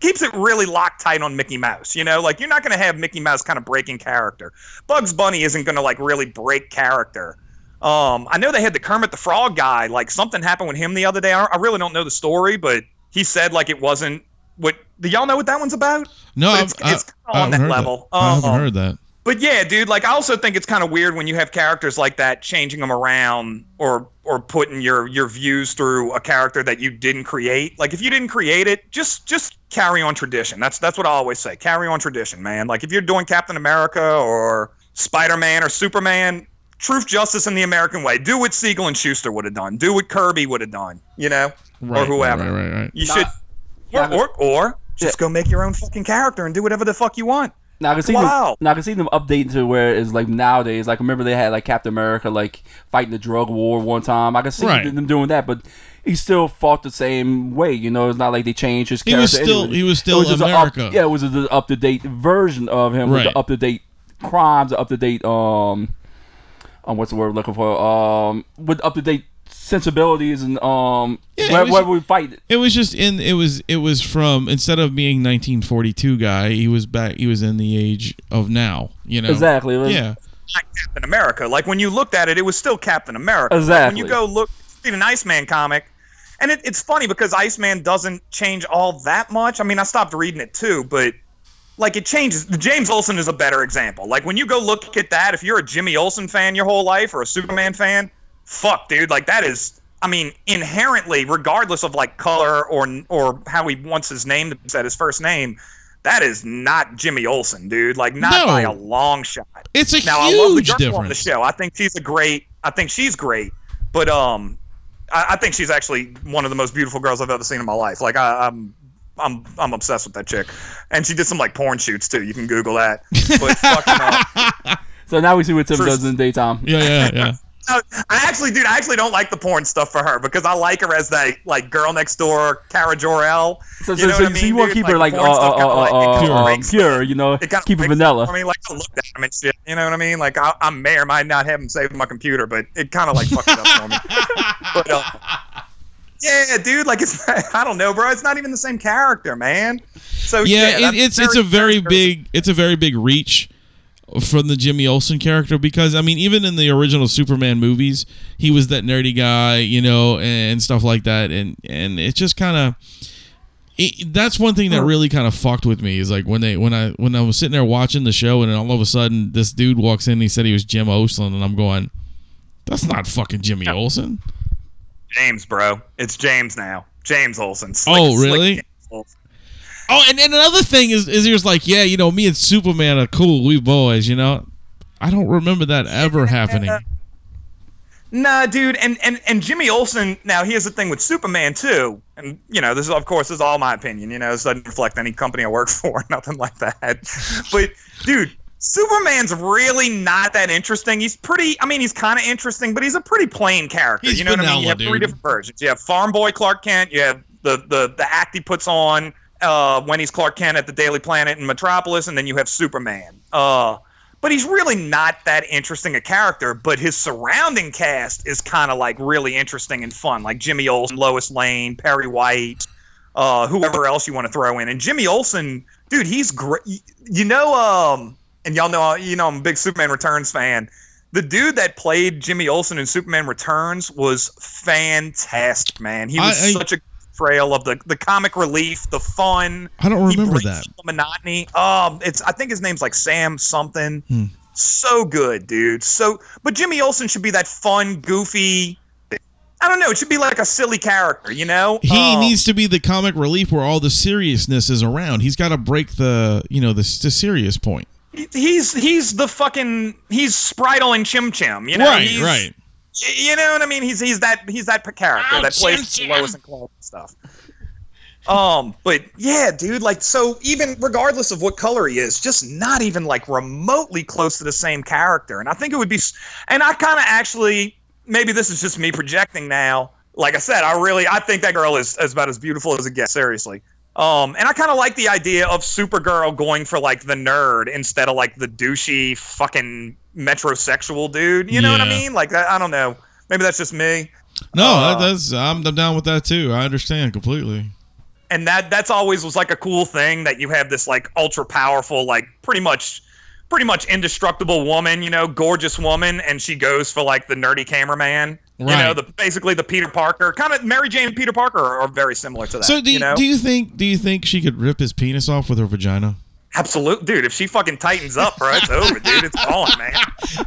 keeps it really locked tight on Mickey Mouse. You know, like you're not going to have Mickey Mouse kind of breaking character. Bugs Bunny isn't going to like really break character. Um, I know they had the Kermit the Frog guy. Like something happened with him the other day. I, I really don't know the story, but he said like it wasn't. What do y'all know what that one's about? No, But I've, it's- I, it's I on haven't that level. That. I haven't Um, heard that. But yeah, dude, like I also think it's kind of weird when you have characters like that changing them around or or putting your your views through a character that you didn't create. Like if you didn't create it, just just carry on tradition. That's that's what I always say. Carry on tradition, man. Like if you're doing Captain America or Spider-Man or Superman, truth, justice, and the American way. Do what Siegel and Shuster would have done. Do what Kirby would have done. You know, Right, or whoever. Right, right, right. You Nah, should, nah, or, or or just go make your own fucking character and do whatever the fuck you want. Now I can see Wow. them. Now I can see them updating to where it's like nowadays. Like remember they had like Captain America like fighting the drug war one time. I can see Right. them doing that, but he still fought the same way. You know, it's not like they changed his He was still anyway. he was It still just a America. Up, yeah, it was the up to date version of him with the up to date crimes, up to date um, um, what's the word we're looking for? Um, with up to date sensibilities and um, Yeah, it where, was- where we fight. It was just in it was it was from instead of being 1942 guy, he was back he was in the age of now, you know. Exactly. It was- Yeah. not Captain America. Like when you looked at it, it was still Captain America. Like, Exactly. when you go look read an Iceman comic, and it, it's funny because Iceman doesn't change all that much. I mean, I stopped reading it too, but like it changes. James Olsen is a better example. Like when you go look at that, if you're a Jimmy Olsen fan your whole life or a Superman fan, fuck, dude, like that is. I mean, inherently, regardless of like color or or how he wants his name to be said, his first name, that is not Jimmy Olsen, dude. Like not No. by a long shot. It's a Now I love the huge girl on the show. I think she's a great. I think she's great, but um, I, I think she's actually one of the most beautiful girls I've ever seen in my life. Like I, I'm. I'm I'm obsessed with that chick, and she did some like porn shoots too. You can Google that. But fucking, uh, So now we see what Tim First- does in the daytime. Yeah, yeah, yeah. I actually, dude, I actually don't like the porn stuff for her because I like her as that like girl next door, Kara Zor-El. So, You so, know so, what I so you want to keep her like, Like, uh, porn uh, kinda, uh, like, uh, it kinda uh, breaks pure, you know, It kinda keep it breaks vanilla. For me, like I look at them and shit. You know what I mean? Like I, I may or might not have them saved on my computer, but it kind of like fucked up for me. But uh, yeah, dude, like it's I don't know, bro. It's not even the same character, man. So yeah, yeah, it, it's it's a very very- big it's a very big reach from the Jimmy Olsen character because I mean even in the original Superman movies he was that nerdy guy you know and stuff like that and and it's just kind of it, that's one thing that really kind of fucked with me is like when they when I when I was sitting there watching the show and then all of a sudden this dude walks in and he said he was Jim Olsen and I'm going that's not fucking Jimmy Olsen James, bro. It's James now. James Olsen. Oh, really? James Olsen. Oh, and, and another thing is, is he was like, yeah, you know, me and Superman are cool, we boys, you know. I don't remember that ever happening. Nah, dude, and, and and Jimmy Olsen. Now here's the thing with Superman too, and you know this is of course this is all my opinion. You know this doesn't reflect any company I work for, nothing like that. But dude, Superman's really not that interesting. He's pretty. I mean, he's kind of interesting, but he's a pretty plain character. He's you know what I mean? You have three different versions. You have Farm Boy Clark Kent. You have the the the act he puts on uh, when he's Clark Kent at the Daily Planet in Metropolis, and then you have Superman. Uh, but he's really not that interesting a character. But his surrounding cast is kind of like really interesting and fun, like Jimmy Olsen, Lois Lane, Perry White, uh, whoever else you want to throw in. And Jimmy Olsen, dude, he's great. You know, um, and y'all know, you know, I'm a big Superman Returns fan. The dude that played Jimmy Olsen in Superman Returns was fantastic, man. He was I- I- such a portrayal of the the comic relief, the fun. I don't remember that. the monotony. Um, it's I think his name's like Sam something. Hmm. So good, dude. So, but Jimmy Olsen should be that fun, goofy. I don't know. It should be like a silly character, you know. He Um, needs to be the comic relief where all the seriousness is around. He's got to break the, you know, the, the serious point. He's he's the fucking he's Spritle and Chim Chim, you know. right, He's- right. You know what I mean? He's he's that he's that character that plays Chim Chim. Lois and Clark and stuff. Um, but yeah, dude, like so even regardless of what color he is, just not even like remotely close to the same character. And I think it would be s- and I kind of actually maybe this is just me projecting now. Like I said, I really I think that girl is, is about as beautiful as it gets, seriously. Um, and I kind of like the idea of Supergirl going for like the nerd instead of like the douchey fucking metrosexual dude. You know what I mean? Like that, I don't know. Maybe that's just me. No, Uh, that, that's I'm, I'm down with that too. I understand completely. and that that's always was like a cool thing that you have this like ultra powerful like pretty much pretty much indestructible woman you know gorgeous woman and she goes for like the nerdy cameraman you know the basically the peter parker kind of mary jane and peter parker are, are very similar to that So do you, you know do you think do you think she could rip his penis off with her vagina? Absolute dude if she fucking tightens up bro it's over dude it's gone man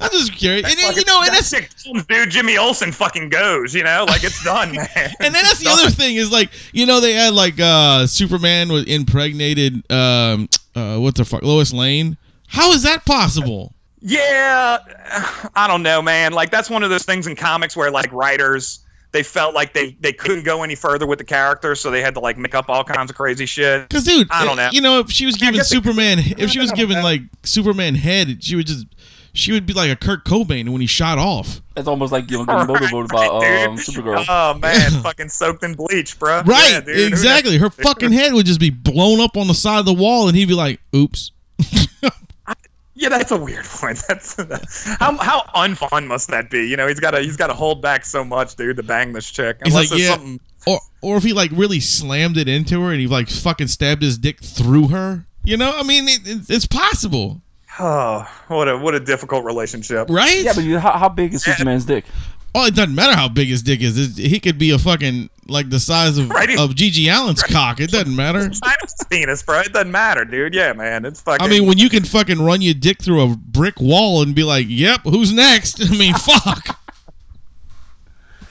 I'm just curious. And, Fucking- you know, and that that's shit, dude jimmy olsen fucking goes you know like it's done man and then that's the other thing is like you know they had like uh Superman was impregnated um uh what the fuck Lois Lane. How is that possible? Yeah, I don't know, man. Like that's one of those things in comics where like writers they felt like they they couldn't go any further with the character, so they had to like make up all kinds of crazy shit. Because dude, I don't know. You know, if she was I given Superman, if she was given like Superman head, she would just she would be like a Kurt Cobain when he shot off. It's almost like you know getting Right, motorboat about right, um. Supergirl. Oh man, fucking soaked in bleach, bro. Right, Yeah, dude. Exactly. Her fucking head would just be blown up on the side of the wall, and he'd be like, "Oops." Yeah, that's a weird one. That's how how unfun must that be? You know, he's got to he's got to hold back so much, dude, to bang this chick. He's Unless like, yeah. something. Or or if he like really slammed it into her and he like fucking stabbed his dick through her. You know, I mean, it, it, it's possible, Oh, what a what a difficult relationship. right? Yeah, but you, how, how big is Superman's dick? Oh, it doesn't matter how big his dick is. It, he could be a fucking like the size of Right. of GG Allin's cock. It doesn't matter. China's penis, bro. It doesn't matter, dude. Yeah, man. It's fucking. I mean, when you can fucking run your dick through a brick wall and be like, "Yep, who's next?" I mean, fuck.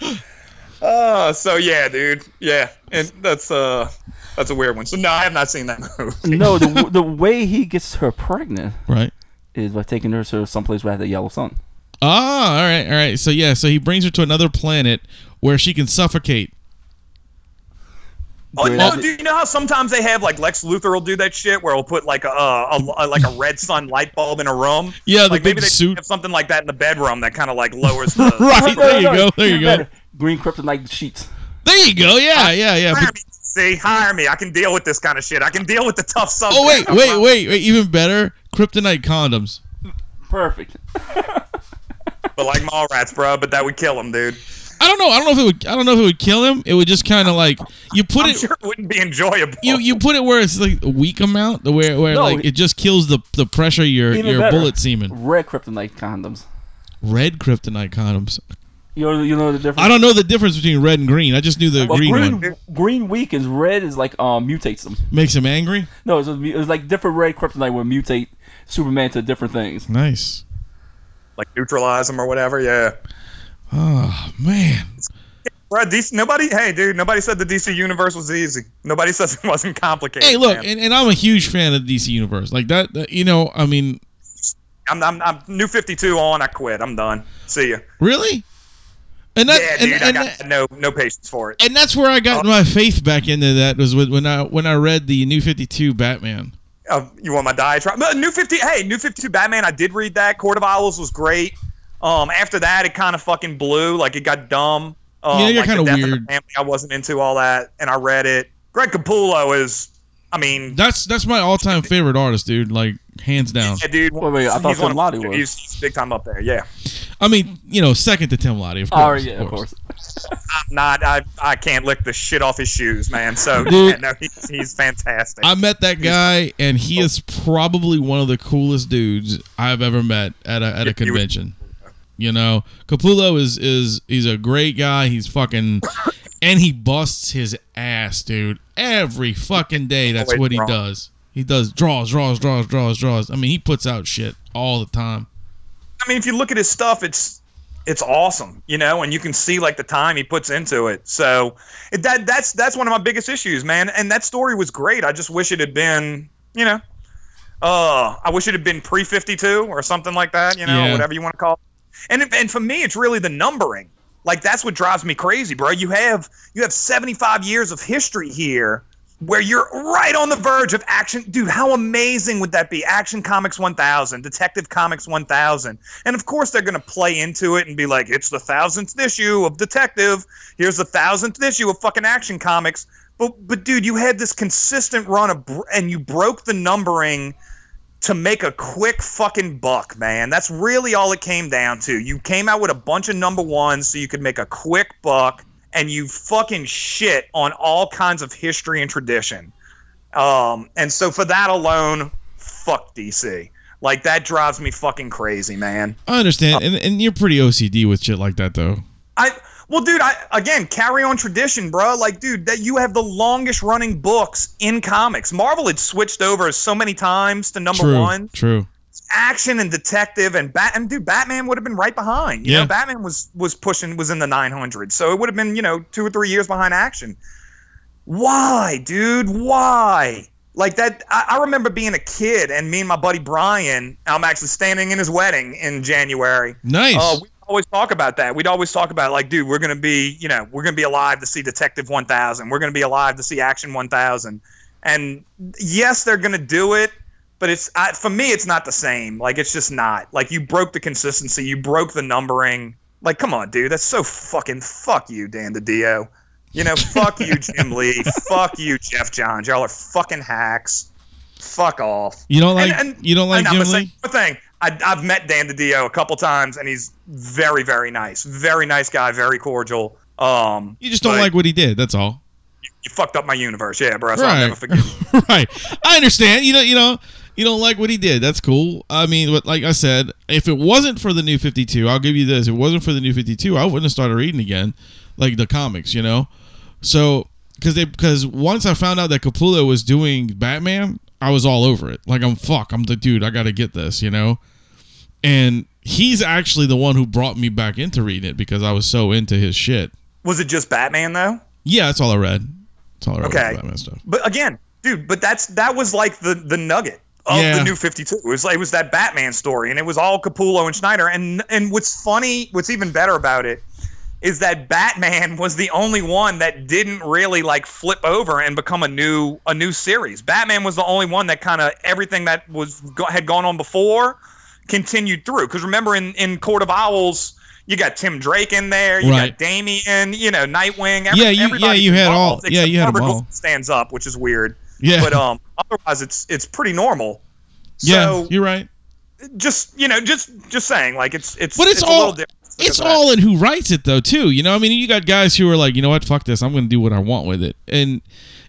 Uh, so yeah, dude. Yeah, and that's uh, that's a weird one. So no, I have not seen that movie. No, the the way he gets her pregnant Right. is by taking her to someplace where had the yellow sun. Ah, all right, all right. So yeah, so he brings her to another planet where she can suffocate. Oh, Where no, do you know how sometimes they have like Lex Luthor will do that shit where he'll put like a, a, a like a red sun light bulb in a room. Yeah, the like big maybe they suit. have something like that in the bedroom that kind of like lowers the. Right. There you No, no, go. There you go. better. Green kryptonite sheets. There you go. Yeah, yeah, yeah. Hire But- me, see, hire me. I can deal with this kind of shit. I can deal with the tough stuff. oh wait, wait, wait, wait. Even better, kryptonite condoms. Perfect. But like Mallrats, bro. But that would kill him, dude. I don't know. I don't know if it would. I don't know if it would kill him. It would just kind of like you put I'm it. sure it wouldn't be enjoyable. You you put it where it's like a weak amount, the where where No, like it just kills the the pressure of your Even your better. bullet semen. Red kryptonite condoms. Red kryptonite condoms. You know, you know the difference. I don't know the difference between red and green. I just knew the Well, green, green, one green weakens. Red is like um mutates them. makes him angry. No, it's, it's like different red kryptonite will mutate Superman to different things. Nice. Like neutralize them or whatever. Yeah. Oh man. Bro, DC, nobody. Hey, dude. Nobody said the DC universe was easy. Nobody says it wasn't complicated. Hey, look, and, and I'm a huge fan of the DC universe. Like that, that- you know. I mean, I'm, I'm, I'm new 52 on. I quit. I'm done. See you. really. And that, yeah, dude. and, I got no, no patience for it. and that's where I got oh. my faith back into that was when when I when I read the New Fifty Two Batman. Uh, you want my diatribe? But new 50. Hey, new 52 Batman. I did read that. Court of Owls was great. Um, after that, it kind of fucking blew. Like it got dumb. Um, Yeah, it got like Death of weird. Family, I wasn't into all that, and I read it. Greg Capullo is. I mean, That's that's my all time favorite artist, dude. Like hands down. yeah, dude. Wait, wait, I thought he's one Tim of- Lattie was. He's, he's big time up there. Yeah. I mean, you know, second to Tim Lattie, of oh, course. Oh yeah, of course. I'm not. I I can't lick the shit off his shoes, man. So Dude. yeah, no, he's, he's fantastic. I met that guy, and he oh. is probably one of the coolest dudes I've ever met at a at a Yeah, he was- convention. You know, Capullo is is he's a great guy. He's fucking, and he busts his ass, dude. Every fucking day, that's what he draw. does. He does draws, draws, draws, draws, draws. I mean, he puts out shit all the time. I mean, if you look at his stuff, it's it's awesome, you know, and you can see like the time he puts into it. So it, that that's that's one of my biggest issues, man. And that story was great. I just wish it had been, you know, uh, I wish it had been pre fifty two or something like that, you know, Yeah. whatever you want to call it. And and for me, it's really the numbering. Like that's what drives me crazy, bro. You have you have seventy five years of history here where you're right on the verge of action. Dude, how amazing would that be? Action Comics 1000, Detective Comics 1000. And of course, they're going to play into it and be like, it's the thousandth issue of Detective. Here's the thousandth issue of fucking Action Comics. But, but dude, you had this consistent run of, br- and you broke the numbering to make a quick fucking buck, man. That's really all it came down to. You came out with a bunch of number ones so you could make a quick buck, and you fucking shit on all kinds of history and tradition. Um, and so for that alone, fuck DC. Like that drives me fucking crazy, man. I understand, and, and you're pretty OCD with shit like that, though. I well, dude. I again carry on tradition, bro. Like, dude, that you have the longest running books in comics. Marvel had switched over so many times to number True, one. true. Action and detective and Bat and dude, Batman would have been right behind. You Yeah. know, Batman was was pushing was in the 900, so it would have been you know two or three years behind Action. Why, dude? Why? Like that, I, I remember being a kid and me and my buddy Brian, I'm actually standing in his wedding in January. Nice. Uh, we always talk about that. We'd always talk about like, dude, we're gonna be, you know, we're gonna be alive to see Detective 1000. We're gonna be alive to see Action 1000. And yes, they're gonna do it, but it's I, for me, it's not the same. Like, it's just not. Like, you broke the consistency. You broke the numbering. Like, come on, dude. That's so fucking fuck you, Dan DiDio. You know, fuck you, Jim Lee. Fuck you, Geoff Johns. Y'all are fucking hacks. Fuck off. you don't like And- and- you don't like and I'm Jim Lee? one thing. I, I've met Dan DiDio a couple times, and he's very, very nice. Very nice guy. Very cordial. Um, You just don't like what he did. That's all. You fucked up my universe, yeah, bro. So I'll Right. never forgive. right. I understand. You know, you know, you don't like what he did. That's cool. I mean, but like I said, if it wasn't for the new 52, I'll give you this. If it wasn't for the new 52, I wouldn't have started reading again, like the comics, you know. So, because they because once I found out that Capullo was doing Batman, I was all over it. Like I'm fuck. I'm the dude. I got to get this, you know. And he's actually the one who brought me back into reading it because I was so into his shit. Was it just Batman though? Yeah, that's all I read. That's all I read. Okay. Batman stuff. But again, dude, but that's that was like the the nugget of Yeah. the new 52. It was like it was that Batman story and it was all Capullo and Snyder and and what's funny, what's even better about it is that Batman was the only one that didn't really like flip over and become a new a new series. Batman was the only one that kind of everything that was go, had gone on before continued through cuz remember in in Court of Owls you got Tim Drake in there, you Right. got Damian, you know, Nightwing. Every, Yeah, you- yeah, you had all- yeah, you had all. Stands up, which is weird. Yeah. But um, otherwise it's it's pretty normal. yeah, So you're right. just you know, just just saying, like it's it's But it's a all- little different. It's all in who writes it though, too. You know, I mean, you got guys who are like, you know what, fuck this, I'm going to do what I want with it, and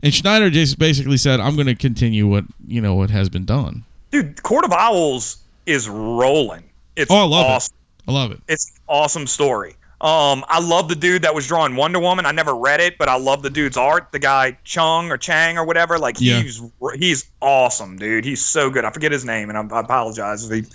and Snyder just basically said, I'm going to continue what you know what has been done. dude. Court of Owls is rolling. It's Oh, I love it. awesome. I love it. It's an awesome story. Um, I love the dude that was drawing Wonder Woman. I never read it, but I love the dude's art. The guy Chung or Chang or whatever. Like Yeah. he's he's awesome, dude. He's so good. I forget his name, and I, I apologize if he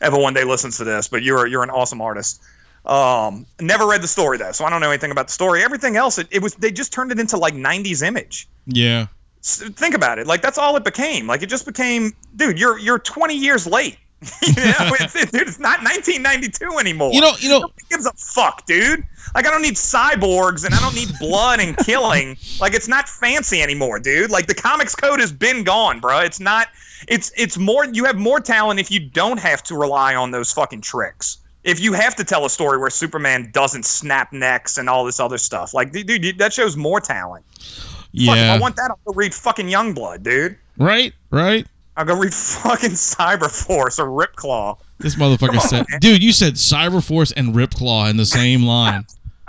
ever one day listens to this. But you're you're an awesome artist. Um, never read the story though, so I don't know anything about the story. Everything else, it, it was they just turned it into like '90s image. Yeah, think about it. Like that's all it became. Like it just became, dude. You're you're 20 years late. you know, it's, it, dude, it's not 1992 anymore. you know, you know, Nobody gives a fuck, dude. Like I don't need cyborgs and I don't need blood and killing. Like it's not fancy anymore, dude. Like the comics code has been gone, bro. It's not. It's it's more. You have more talent if you don't have to rely on those fucking tricks. If you have to tell a story where Superman doesn't snap necks and all this other stuff, like dude, that shows more talent. Fuck, if yeah, I want that, I'll go read fucking Youngblood, dude. right, right. I'll go read fucking Cyberforce or Ripclaw. This motherfucker on, said, man. dude, you said Cyberforce and Ripclaw in the same line.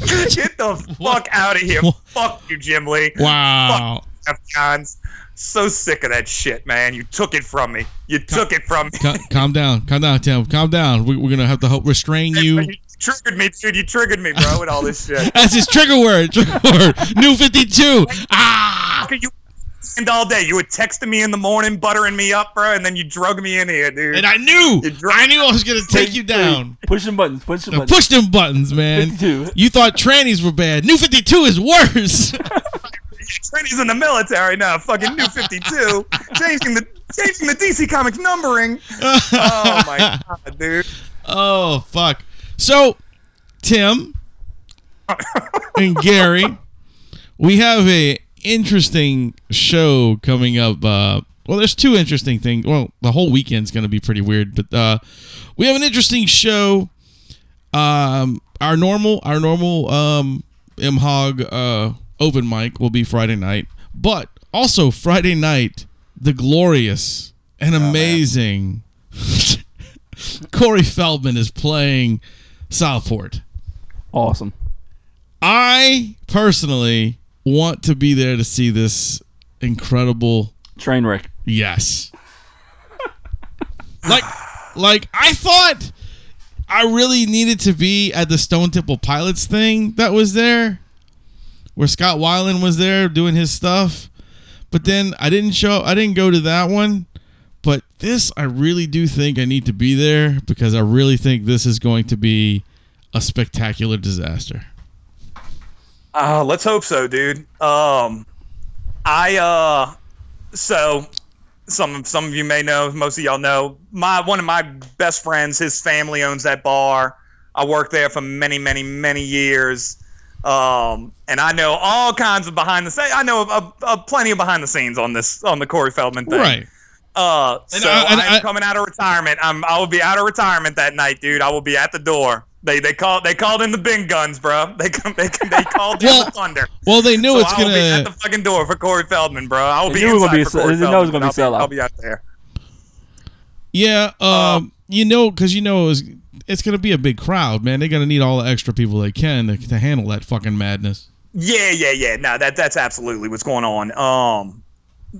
Get the fuck out of here. Fuck you, Jim Lee. Wow. Geoff Johns. So sick of that shit, man. You took it from me. You took it from me. Ca- calm down, calm down, Tim. Calm down. We, we're gonna have to help restrain you. You triggered me, dude. You triggered me, bro, with all this shit. That's his trigger word. Trigger word. New 52. Ah. You and all day. You were texting me in the morning, buttering me up, bro, and then you drug me in here, dude. And I knew, You drug- I knew I was gonna take you down. Pushing buttons, pushing Now buttons. push them buttons, man. 52. You thought trannies were bad. New 52 is worse. Trainees in the military now. Fucking new 52. changing the changing the DC Comics numbering. Oh my god, dude. Oh fuck. So, Tim and Gary, we have a interesting show coming up. Uh, well, there's two interesting things. Well, the whole weekend's going to be pretty weird, but uh, we have an interesting show. Um, our normal, our normal um, MHOG uh, open mic will be Friday night, but also Friday night, the glorious and oh, amazing Corey Feldman is playing Southport. Awesome. I personally want to be there to see this incredible Train wreck. yes. like like I thought I really needed to be at the Stone Temple Pilots thing that was there where Scott Weiland was there doing his stuff. But then I didn't show I didn't go to that one. But this I really do think I need to be there because I really think this is going to be a spectacular disaster. Uh, let's hope so, dude. Um, I uh, so some some of you may know, most of y'all know. My one of my best friends, his family owns that bar. I worked there for many, many, many years. Um, and I know all kinds of behind the scenes. I know uh, uh, plenty of behind the scenes on this on the Corey Feldman thing. Right. Uh, And so I- and I'm I- coming out of retirement. I'm I will be out of retirement that night, dude. I will be at the door. They they called they called in the big guns, bro. They come they they called in Well, the thunder. Well, they knew So it's I will be at the fucking door for Corey Feldman, bro. I will They be knew inside gonna be for a- Corey they know it Feldman. was gonna be I'll sellout. I'll be out there. Yeah, um, you know, because you know it was, it's gonna be a big crowd, man. They're gonna need all the extra people they can to, to handle that fucking madness. Yeah, yeah, yeah. No, that that's absolutely what's going on. Um,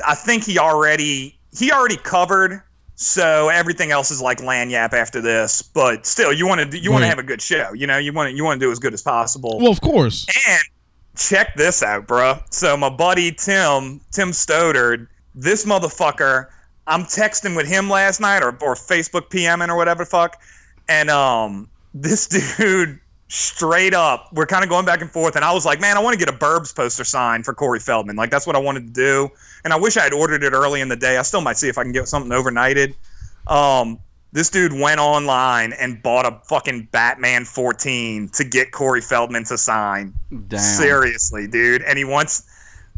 I think he already he already covered, so everything else is like lagniappe after this. But still, you want to you want Right. to have a good show. You know, you want to you want to do as good as possible. Well, of course. And check this out, bruh. So my buddy Tim, Tim Stodard, this motherfucker, I'm texting with him last night or, or Facebook PMing or whatever the fuck. And um this dude straight up, we're kind of going back and forth, and I was like, man, I want to get a Burbs poster signed for Corey Feldman. Like that's what I wanted to do. And I wish I had ordered it early in the day. I still might see if I can get something overnighted. Um this dude went online and bought a fucking Batman 14 to get Corey Feldman to sign. Damn. Seriously, dude. And he wants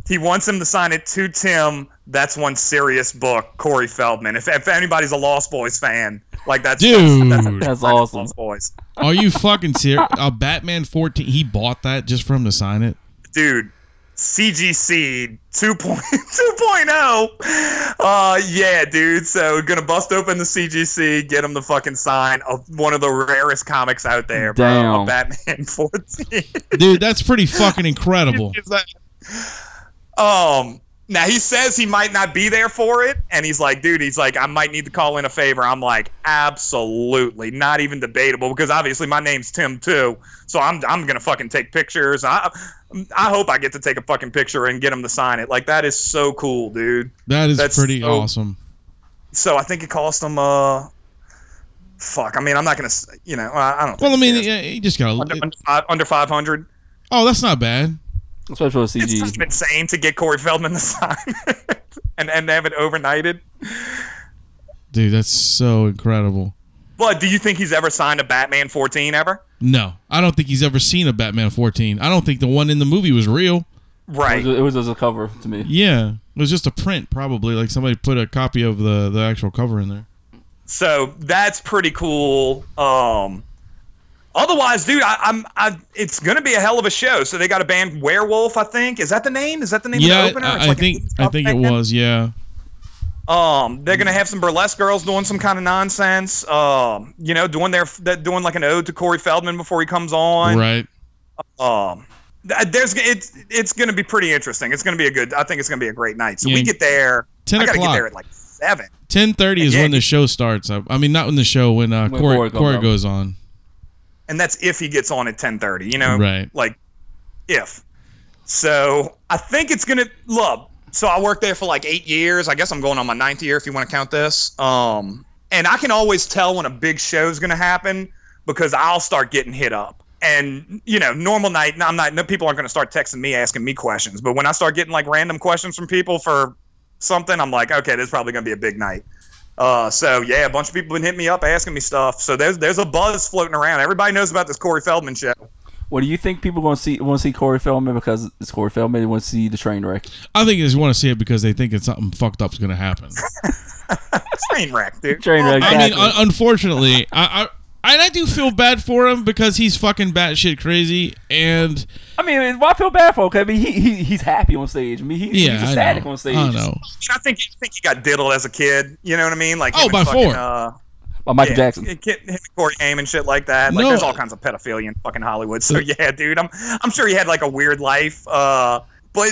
he wants him to sign it to Tim. That's one serious book, Corey Feldman. If, if anybody's a Lost Boys fan, like that's Dude. that's, That's that's awesome. Boys, Are you fucking serious? A Batman 14. He bought that just for him to sign it. dude. CGC 2.2.0. Uh, yeah, dude. So gonna bust open the CGC, get him the fucking sign of one of the rarest comics out there, bro. Damn. A Batman 14. Dude, that's pretty fucking incredible. Um now he says he might not be there for it and he's like dude he's like i might need to call in a favor i'm like absolutely not even debatable because obviously my name's tim too so i'm, I'm gonna fucking take pictures i i hope i get to take a fucking picture and get him to sign it like that is so cool dude That is That's pretty so- awesome. so i think it cost him uh fuck i mean i'm not gonna you know i, don't Well, I mean, it cares. yeah, you just gotta. under, under, under 500 oh, that's not bad. Especially for It's CG. just insane to get Corey Feldman to sign and and have it overnighted. Dude, that's so incredible. But do you think he's ever signed a Batman 14 ever? No, I don't think he's ever seen a Batman 14. I don't think the one in the movie was real. Right. It was, it was as a cover to me. Yeah, it was just a print, probably. Like somebody put a copy of the the actual cover in there. So that's pretty cool. Um, otherwise, dude, I, I'm I, it's gonna be a hell of a show. So they got a band Werewolf, I think. Is that the name? Is that the name yeah, of the opener? It's I, I like an think I think it band. was. Yeah, Um, they're gonna have some burlesque girls doing some kind of nonsense. Um, you know, doing their that- doing like an ode to Corey Feldman before he comes on. right. Um, there's it's it's gonna be pretty interesting. It's gonna be a good. I think it's gonna be a great night. So Yeah. we get there. 10 I gotta get there at like seven. Ten thirty is Yeah. when the show starts. I, I mean, not when the show when uh, When Corey, Corey comes Corey up. goes on. And that's if he gets on at 10:30. You know, Right. like if. So I think it's gonna love. So I worked there for like eight years. I guess I'm going on my ninth year if you want to count this. Um, and I can always tell when a big show is gonna happen because I'll start getting hit up. And you know, normal night, I'm not. No people aren't gonna start texting me asking me questions. But when I start getting like random questions from people for something, I'm like, okay, this is probably gonna be a big night. Uh, so yeah, a bunch of people been hitting me up asking me stuff. So there's there's a buzz floating around. Everybody knows about this Corey Feldman show. What do you think people going to see want to see Corey Feldman because it's Corey Feldman? They want to see the train wreck. I think they just want to see it because they think it's something fucked up's gonna happen. Train wreck, dude. Train wreck. I mean, un- unfortunately, I, I And I do feel bad for him because he's fucking batshit crazy, and I mean, why feel bad for? him? 'Cause, I mean, he, he he's happy on stage. I mean, he, yeah, he's I ecstatic on stage. I know. I think I think he got diddled as a kid. You know what I mean? Like Oh, him by fucking, four. Uh, By Michael yeah, Jackson. Him and Corey Haim and shit like that. Like No. there's all kinds of pedophilia in fucking Hollywood. So yeah, dude, I'm I'm sure he had like a weird life. Uh, but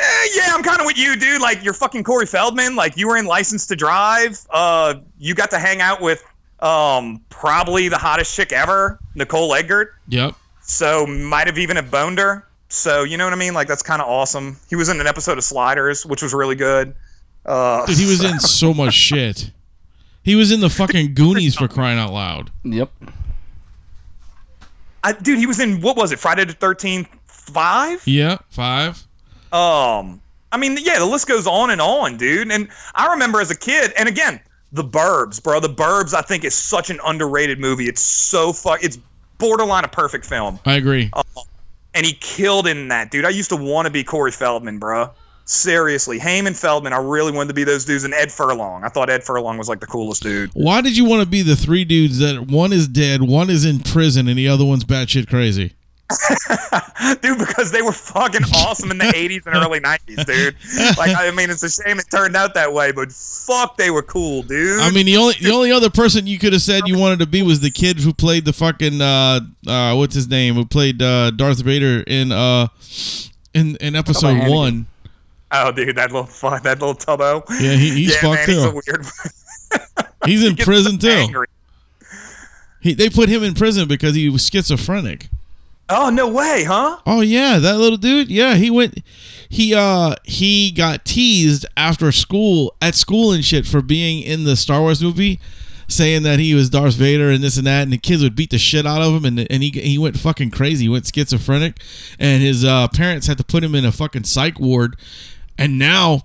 eh, yeah, I'm kind of with you, dude. Like you're fucking Corey Feldman. Like you were in License to Drive. Uh, you got to hang out with um probably the hottest chick ever, Nicole Eggert. Yep. So might have even have boned her. So you know what I mean? Like that's kind of awesome. He was in an episode of Sliders, which was really good. Uh, Dude, he was in so much shit. He was in the fucking Goonies for crying out loud. Yep. I, dude, he was in what was it? Friday the Thirteenth Five. Yeah, five. Um, I mean, yeah, the list goes on and on, dude. And I remember as a kid, and again, The Burbs, bro. The Burbs, I think, is such an underrated movie. It's so fuck. It's borderline a perfect film. I agree. Uh, and he killed in that, dude. I used to want to be Corey Feldman, bro. Seriously, Heyman Feldman. I really wanted to be those dudes. And Ed Furlong. I thought Ed Furlong was like the coolest dude. Why did you want to be the three dudes that one is dead, one is in prison, and the other one's batshit crazy? dude, because they were fucking awesome in the 80s and early 90s, dude. Like, I mean, it's a shame it turned out that way, but fuck, they were cool, dude. I mean, the only the only other person you could have said you wanted to be was the kid who played the fucking uh uh what's his name who played uh Darth Vader in uh in in episode Anakin. one. oh, dude, that little fuck, that little tubbo. Yeah, he, he's yeah, fucked man, he's a too. weird. He's in gets prison so too. He, they put him in prison because he was schizophrenic. Oh no way, huh? Oh yeah, that little dude. Yeah, he went. He uh he got teased after school at school and shit for being in the Star Wars movie, saying that he was Darth Vader and this and that, and the kids would beat the shit out of him, and and he he went fucking crazy. He went schizophrenic, and his uh, parents had to put him in a fucking psych ward, and now.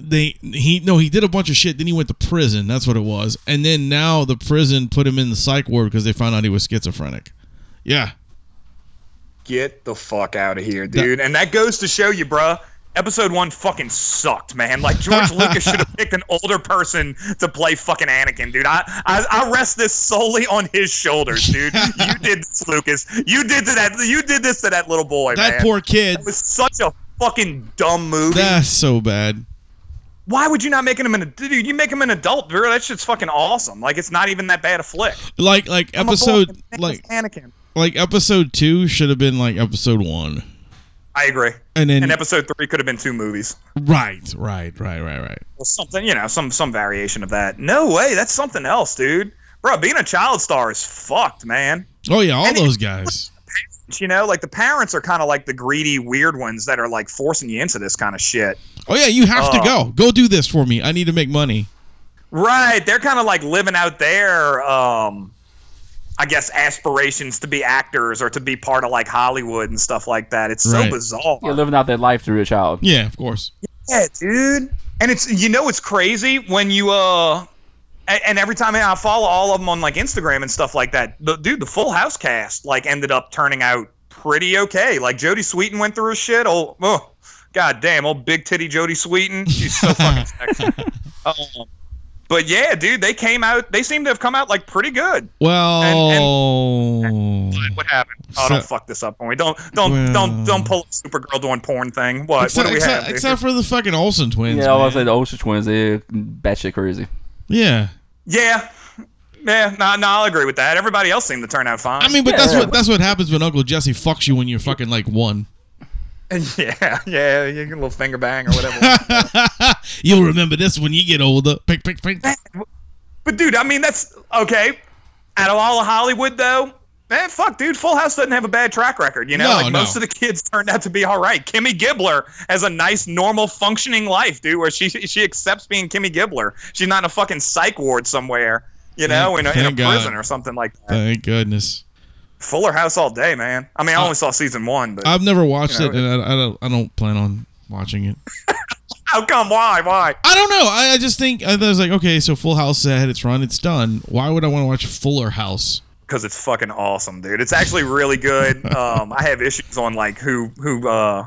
They he no he did a bunch of shit. Then he went to prison. That's what it was. And then now the prison put him in the psych ward because they found out he was schizophrenic. Yeah, Get the fuck out of here, dude. and that goes to show you, bruh. Episode one fucking sucked, man. Like George Lucas should have picked an older person to play fucking Anakin, dude. I, I I rest this solely on his shoulders, dude. you did this, Lucas. You did to that. You did this to that little boy, that man. poor kid. It was such a fucking dumb movie. That's so bad. Why would you not make him an dude? You make him an adult, bro. That shit's fucking awesome. Like it's not even that bad a flick. Like like I'm a boy, episode like Anakin. Like episode two should have been like episode one, I agree. and then And episode three could have been two movies. right, right, right, right, right. or something, you know, some some variation of that. No way, that's something else, dude. Bro, being a child star is fucked, man. Oh yeah, all And it- those guys. You know, like the parents are kind of like the greedy, weird ones that are like forcing you into this kind of shit. Oh yeah, you have to Oh. go. Go do this for me. I need to make money. Right? They're kind of like living out their, um, I guess, aspirations to be actors or to be part of like Hollywood and stuff like that. It's so Right. bizarre. Yeah, living out their life through a child. Yeah, of course. Yeah, dude. And it's you know it's crazy when you uh and every time I follow all of them on like Instagram and stuff like that, the dude, the Full House cast like ended up turning out pretty okay. Like Jodie Sweetin went through a shit. Oh, oh god damn, old big titty Jodie Sweetin. She's so fucking sexy. Um, but yeah, dude, they came out. They seem to have come out like pretty good. Well, What happened? Oh, don't fuck this up on me. Don't don't Well- don't don't pull a Supergirl doing porn thing. What? except, what do we except, have? except for the fucking Olsen twins. Yeah, I was man. say the Olsen Twins. They're batshit crazy. yeah. Yeah. Yeah, no, no, I'll agree with that. Everybody else seemed to turn out fine. I mean, but Yeah, that's yeah. what that's what happens when Uncle Jesse fucks you when you're fucking like one. yeah, yeah, you get a little finger bang or whatever. You'll remember this when you get older. Pick, pick, pick. but dude, I mean, that's okay. Out of all of Hollywood, though, man, fuck, dude, Full House doesn't have a bad track record. You know, No, like no. most of the kids turned out to be all right. Kimmy Gibbler has a nice, normal, functioning life, dude, where she she accepts being Kimmy Gibbler. She's not in a fucking psych ward somewhere. You know, in a, in a Thank God. prison or something like that. Thank goodness. Fuller House all day, man. I mean, I only saw season one, but I've never watched You know, it, and I, I don't. I don't plan on watching it. how come? Why? Why? I don't know. I, I just think I was like, okay, so Full House had its run, it's done. Why would I want to watch Fuller House? because it's fucking awesome, dude. It's actually really good. Um, I have issues on like who who uh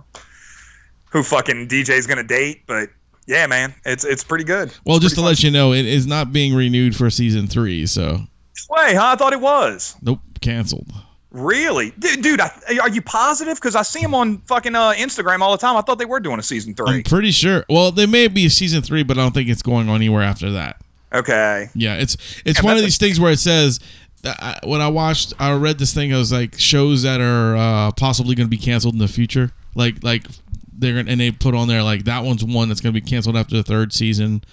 who fucking DJ's gonna date, but yeah, man, it's it's pretty good. Well, just to Pretty let you know, it is not being renewed for season three. So Way, huh? I thought it was. Nope, canceled. Really, dude? dude I, are you positive? Because I see them on fucking uh, Instagram all the time. I thought they were doing a season three. I'm pretty sure. Well, they may be a season three, but I don't think it's going anywhere after that. Okay. Yeah, it's it's Yeah, one of these things where it says I, when I watched, I read this thing. It was like shows that are uh, possibly going to be canceled in the future. Like like they're gonna, and they put on there like that one's one that's going to be canceled after the third season.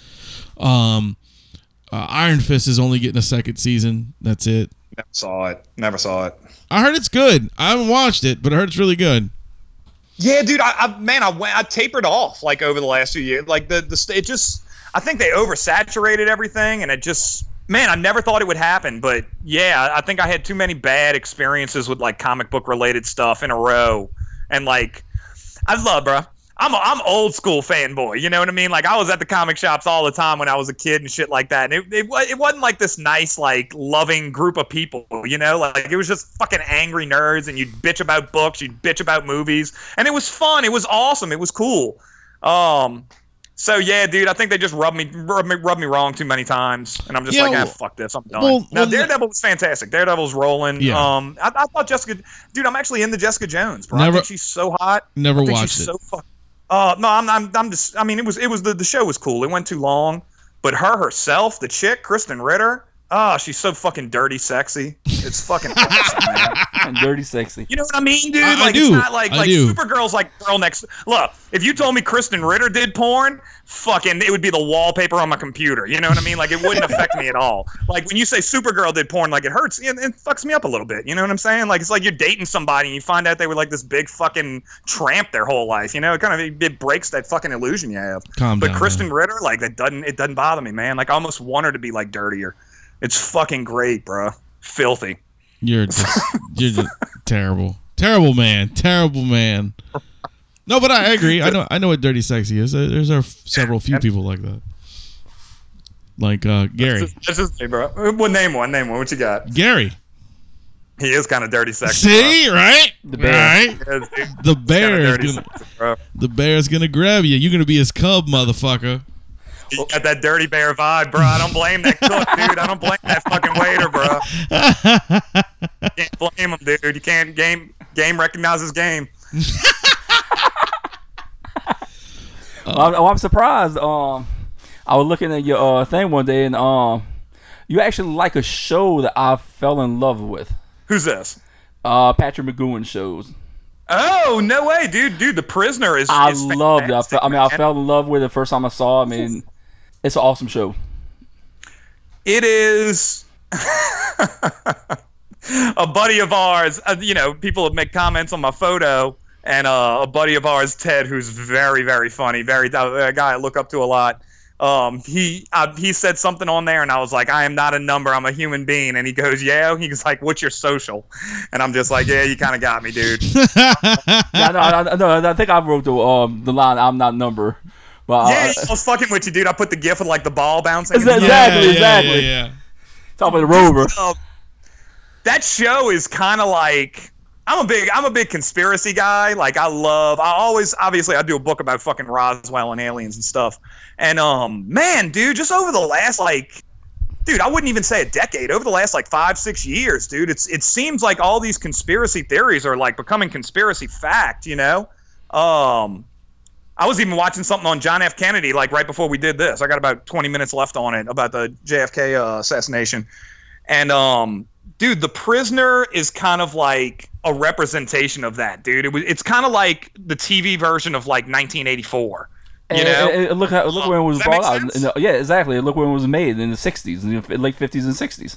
Um, uh, Iron Fist is only getting a second season. That's it. Never saw it. Never saw it. I heard it's good. I haven't watched it, but I heard it's really good. Yeah, dude. I, I man, I went. I tapered off like over the last few years. Like the the it just. I think they oversaturated everything, and it just. Man, I never thought it would happen, but yeah, I think I had too many bad experiences with like comic book related stuff in a row, and like, I love, bro. I'm a, I'm old school fanboy. You know what I mean? Like I was at the comic shops all the time when I was a kid and shit like that. And it, it, it wasn't like this nice, like loving group of people. You know, like it was just fucking angry nerds, and you'd bitch about books, you'd bitch about movies, and it was fun. It was awesome. It was cool. Um. So yeah, dude, I think they just rubbed me rubbed me, rubbed me wrong too many times, and I'm just Yeah, like, ah, well- fuck this, I'm done. well, now well, Daredevil was fantastic. Daredevil's rolling. Yeah. Um, I, I thought Jessica, dude, I'm actually into Jessica Jones, bro. I Never- think she's so hot. Never I watched she's it. So fuck. Uh, no, I'm, I'm, I'm just. I mean, it was, it was the, the show was cool. It went too long, but her herself, the chick, Krysten Ritter. Oh, she's so fucking dirty, sexy. It's fucking awesome, man. And dirty sexy. You know what I mean, dude? I- I like do. it's not like I like do. Supergirl's like girl next. Look, if you told me Krysten Ritter did porn, fucking, it would be the wallpaper on my computer. You know what I mean? Like it wouldn't affect me at all. Like when you say Supergirl did porn, like it hurts. It, it fucks me up a little bit. You know what I'm saying? Like it's like you're dating somebody and you find out they were like this big fucking tramp their whole life. You know, it kind of it, it breaks that fucking illusion you have. Calm But down. Krysten man. Ritter, like that doesn't it doesn't bother me, man. Like I almost want her to be like dirtier. It's fucking great, bro. Filthy. You're just you're just terrible. Terrible man. Terrible man. No, but I agree. I know I know what dirty sexy is. There's are several few people like that. Like uh, Gary. That's just, that's just me, bro. Well, name one. Name one. What you got? Gary. He is kind of dirty sexy. See, right? The bear. Right? is. The bear is gonna sexy, bro. the bear's gonna grab you. You're gonna be his cub, motherfucker. You got that dirty bear vibe, bro. I don't blame that cook, dude. I don't blame that fucking waiter, bro. Can't blame him, dude. You can't game game recognizes game. Oh, I'm, oh, I'm surprised. Um, I was looking at your uh, thing one day, and um, you actually like a show that I fell in love with. Who's this? Uh, Patrick McGoohan shows. Oh no way, dude! Dude, the prisoner is. I is loved it. I, fe- I mean, I fell in love with it the first time I saw it. I mean, it's an awesome show. It is. a buddy of ours, uh, you know, people have made comments on my photo, and uh, a buddy of ours, Ted, who's very, very funny, very a guy I look up to a lot. Um, he uh, he said something on there, and I was like, I am not a number, I'm a human being. And he goes, Yeah. He's like, What's your social? And I'm just like, Yeah, you kind of got me, dude. Yeah, I, I, no, I think I wrote the um the line. I'm not number. But Yeah, uh, I was fucking with you, dude. I put the gif of like the ball bouncing. Exactly, Yeah, exactly. Yeah, yeah, talk about the rover. Um, that show is kind of like I'm a big I'm a big conspiracy guy. Like I love I always obviously I do a book about fucking Roswell and aliens and stuff. And um man, dude, just over the last like dude, I wouldn't even say a decade, over the last like 5 6 years, dude, it's it seems like all these conspiracy theories are like becoming conspiracy fact, you know? Um I was even watching something on John F. Kennedy like right before we did this. I got about 20 minutes left on it about the JFK uh, assassination. And um, dude, the prisoner is kind of like a representation of that, dude. It was, it's kind of like the TV version of like 1984. You And- know, and- and look how look when it was Does that make brought out. yeah, exactly. Look when it was made in the '60s, in the late '50s and '60s.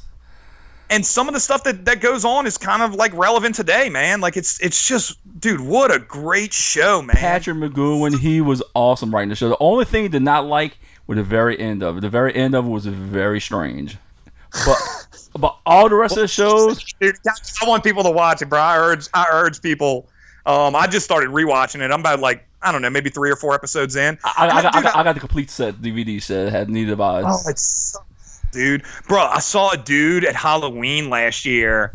And some of the stuff that that goes on is kind of like relevant today, man. Like it's it's just, dude, what a great show, man. Patrick McGoohan, he was awesome writing the show. The only thing he did not like was the very end of it. The very end of it was very strange. But but all the rest of the shows, Dude, I want people to watch it, bro. I urge I urge people. Um, I just started rewatching it. I'm about like I don't know, maybe three or four episodes in. I, I, I, got, I, got, got the complete set DVD set. Had needed by Oh, it's so, dude, bro. I saw a dude at Halloween last year,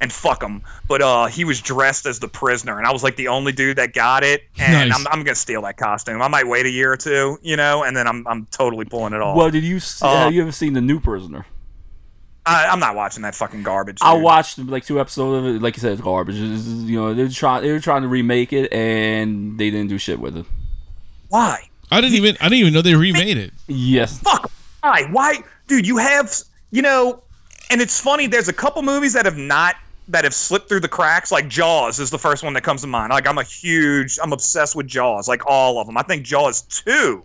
and fuck him, but uh, he was dressed as the prisoner, and I was like the only dude that got it, and Nice. I'm, I'm gonna steal that costume. I might wait a year or two, you know, and then I'm I'm totally pulling it off. Well, did you see, Uh, have you ever seen the new prisoner? I, I'm not watching that fucking garbage. I watched like two episodes of it. Like you said, it's garbage. It's, you know, they're trying they were trying to remake it and they didn't do shit with it. Why? I didn't even I didn't even know they remade it. Yes. Fuck. Why? Why, dude? You have, you know, and it's funny. There's a couple movies that have not that have slipped through the cracks. Like Jaws is the first one that comes to mind. Like I'm a huge, I'm obsessed with Jaws. Like all of them. I think Jaws two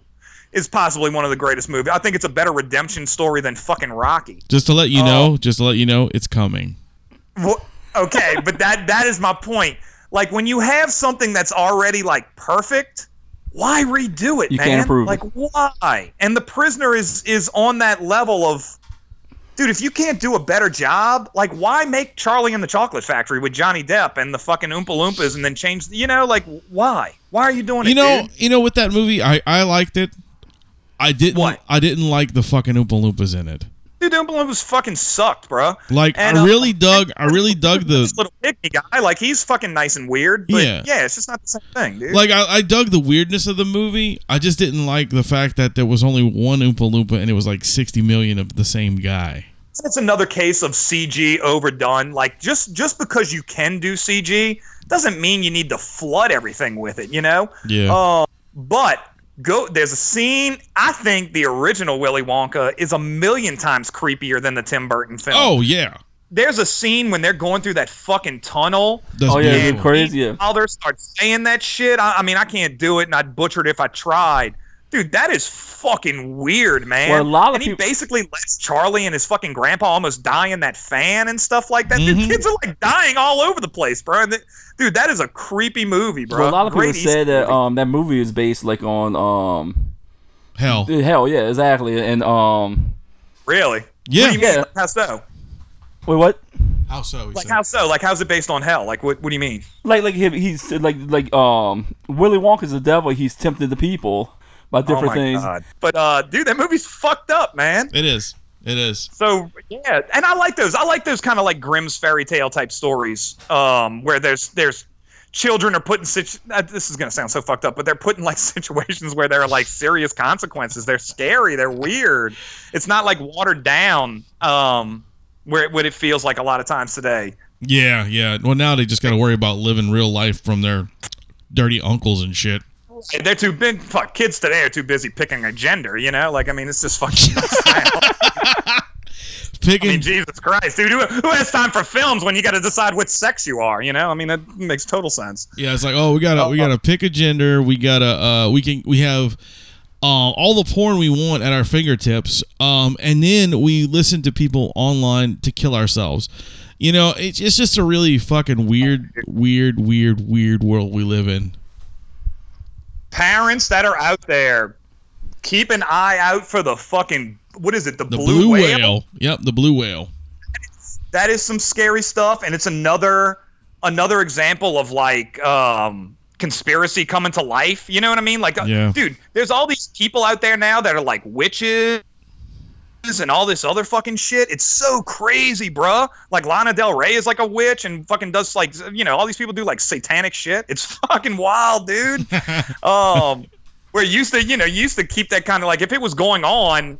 is possibly one of the greatest movies. I think it's a better redemption story than fucking Rocky. Just to let you Oh. know, um, just to let you know, it's coming. Well, okay, but that that is my point. Like when you have something that's already like perfect, why redo it, You man? can't improve like why? And the prisoner is is on that level of Dude, if you can't do a better job, like why make Charlie and the Chocolate Factory with Johnny Depp and the fucking Oompa Loompas and then change, you know, like why? Why are you doing You it, You know, dude? you know, with that movie, I I liked it. I didn't. What? I didn't like the fucking Oompa Loompas in it. Dude, the Oompa Loompas fucking sucked, bro. Like And, I uh, really dug. I really dug the. This little pygmy guy, like he's fucking nice and weird, but Yeah. yeah, it's just not the same thing, dude. Like I, I dug the weirdness of the movie. I just didn't like the fact that there was only one Oompa Loompa and it was like sixty million of the same guy. it's another case of CG overdone. Like just just because you can do CG doesn't mean you need to flood everything with it, you know? Yeah. Uh, but go there's a scene I think the original Willy Wonka is a million times creepier than the Tim Burton film. oh yeah. There's a scene when they're going through that fucking tunnel That's Oh yeah, beautiful. it's crazy. Yeah. Wilder starts saying that shit. I, I mean, I can't do it, and I'd butcher it if I tried. Dude, that is fucking weird, man. Well, a lot of and he people- basically lets Charlie and his fucking grandpa almost die in that fan and stuff like that. Mhm. Dude, kids are like dying all over the place, bro. And th- Dude, that is a creepy movie, bro. Well, a lot of Great people said Easter that movie. um that movie is based like on um Hell. hell yeah exactly and um really. Yeah. What do you mean? Yeah. How so? wait what How so? Like said. how so? Like how's it based on hell? Like what? What do you mean? like like he, he's like like um Willy Wonka's the devil he's tempted the people by different oh my things god! But uh, dude, that movie's fucked up, man. It is. It is. So yeah, and I like those. I like those kind of like Grimm's fairy tale type stories, um, where there's there's children are put in situ- uh, This is gonna sound so fucked up, but they're put in like situations where there are like serious consequences. They're scary. They're weird. It's not like watered down, um, where it, what it feels like a lot of times today. Yeah, yeah. Well, now they just got to worry about living real life from their dirty uncles and shit. They're too big. Fuck, kids today are too busy picking a gender. You know, like I mean, it's just fucking. I Picking. mean, Jesus Christ, dude, who, who has time for films when you got to decide which sex you are? You know, I mean, that makes total sense. Yeah, it's like, oh, we gotta we gotta pick a gender. We gotta uh, we can we have uh, all the porn we want at our fingertips. Um, and then we listen to people online to kill ourselves. You know, it's it's just a really fucking weird, weird, weird, weird world we live in. Parents that are out there, keep an eye out for the fucking what is it? The, The blue, blue, whale? whale. Yep, the blue whale. That is some scary stuff, and it's another another example of like um conspiracy coming to life. You know what I mean? Like, uh, Yeah. dude, there's all these people out there now that are like witches. And all this other fucking shit. It's so crazy, bruh. Like Lana Del Rey is like a witch and fucking does like you know all these people do like satanic shit. It's fucking wild, dude. um, where you used to, you know, you used to keep that kind of like if it was going on,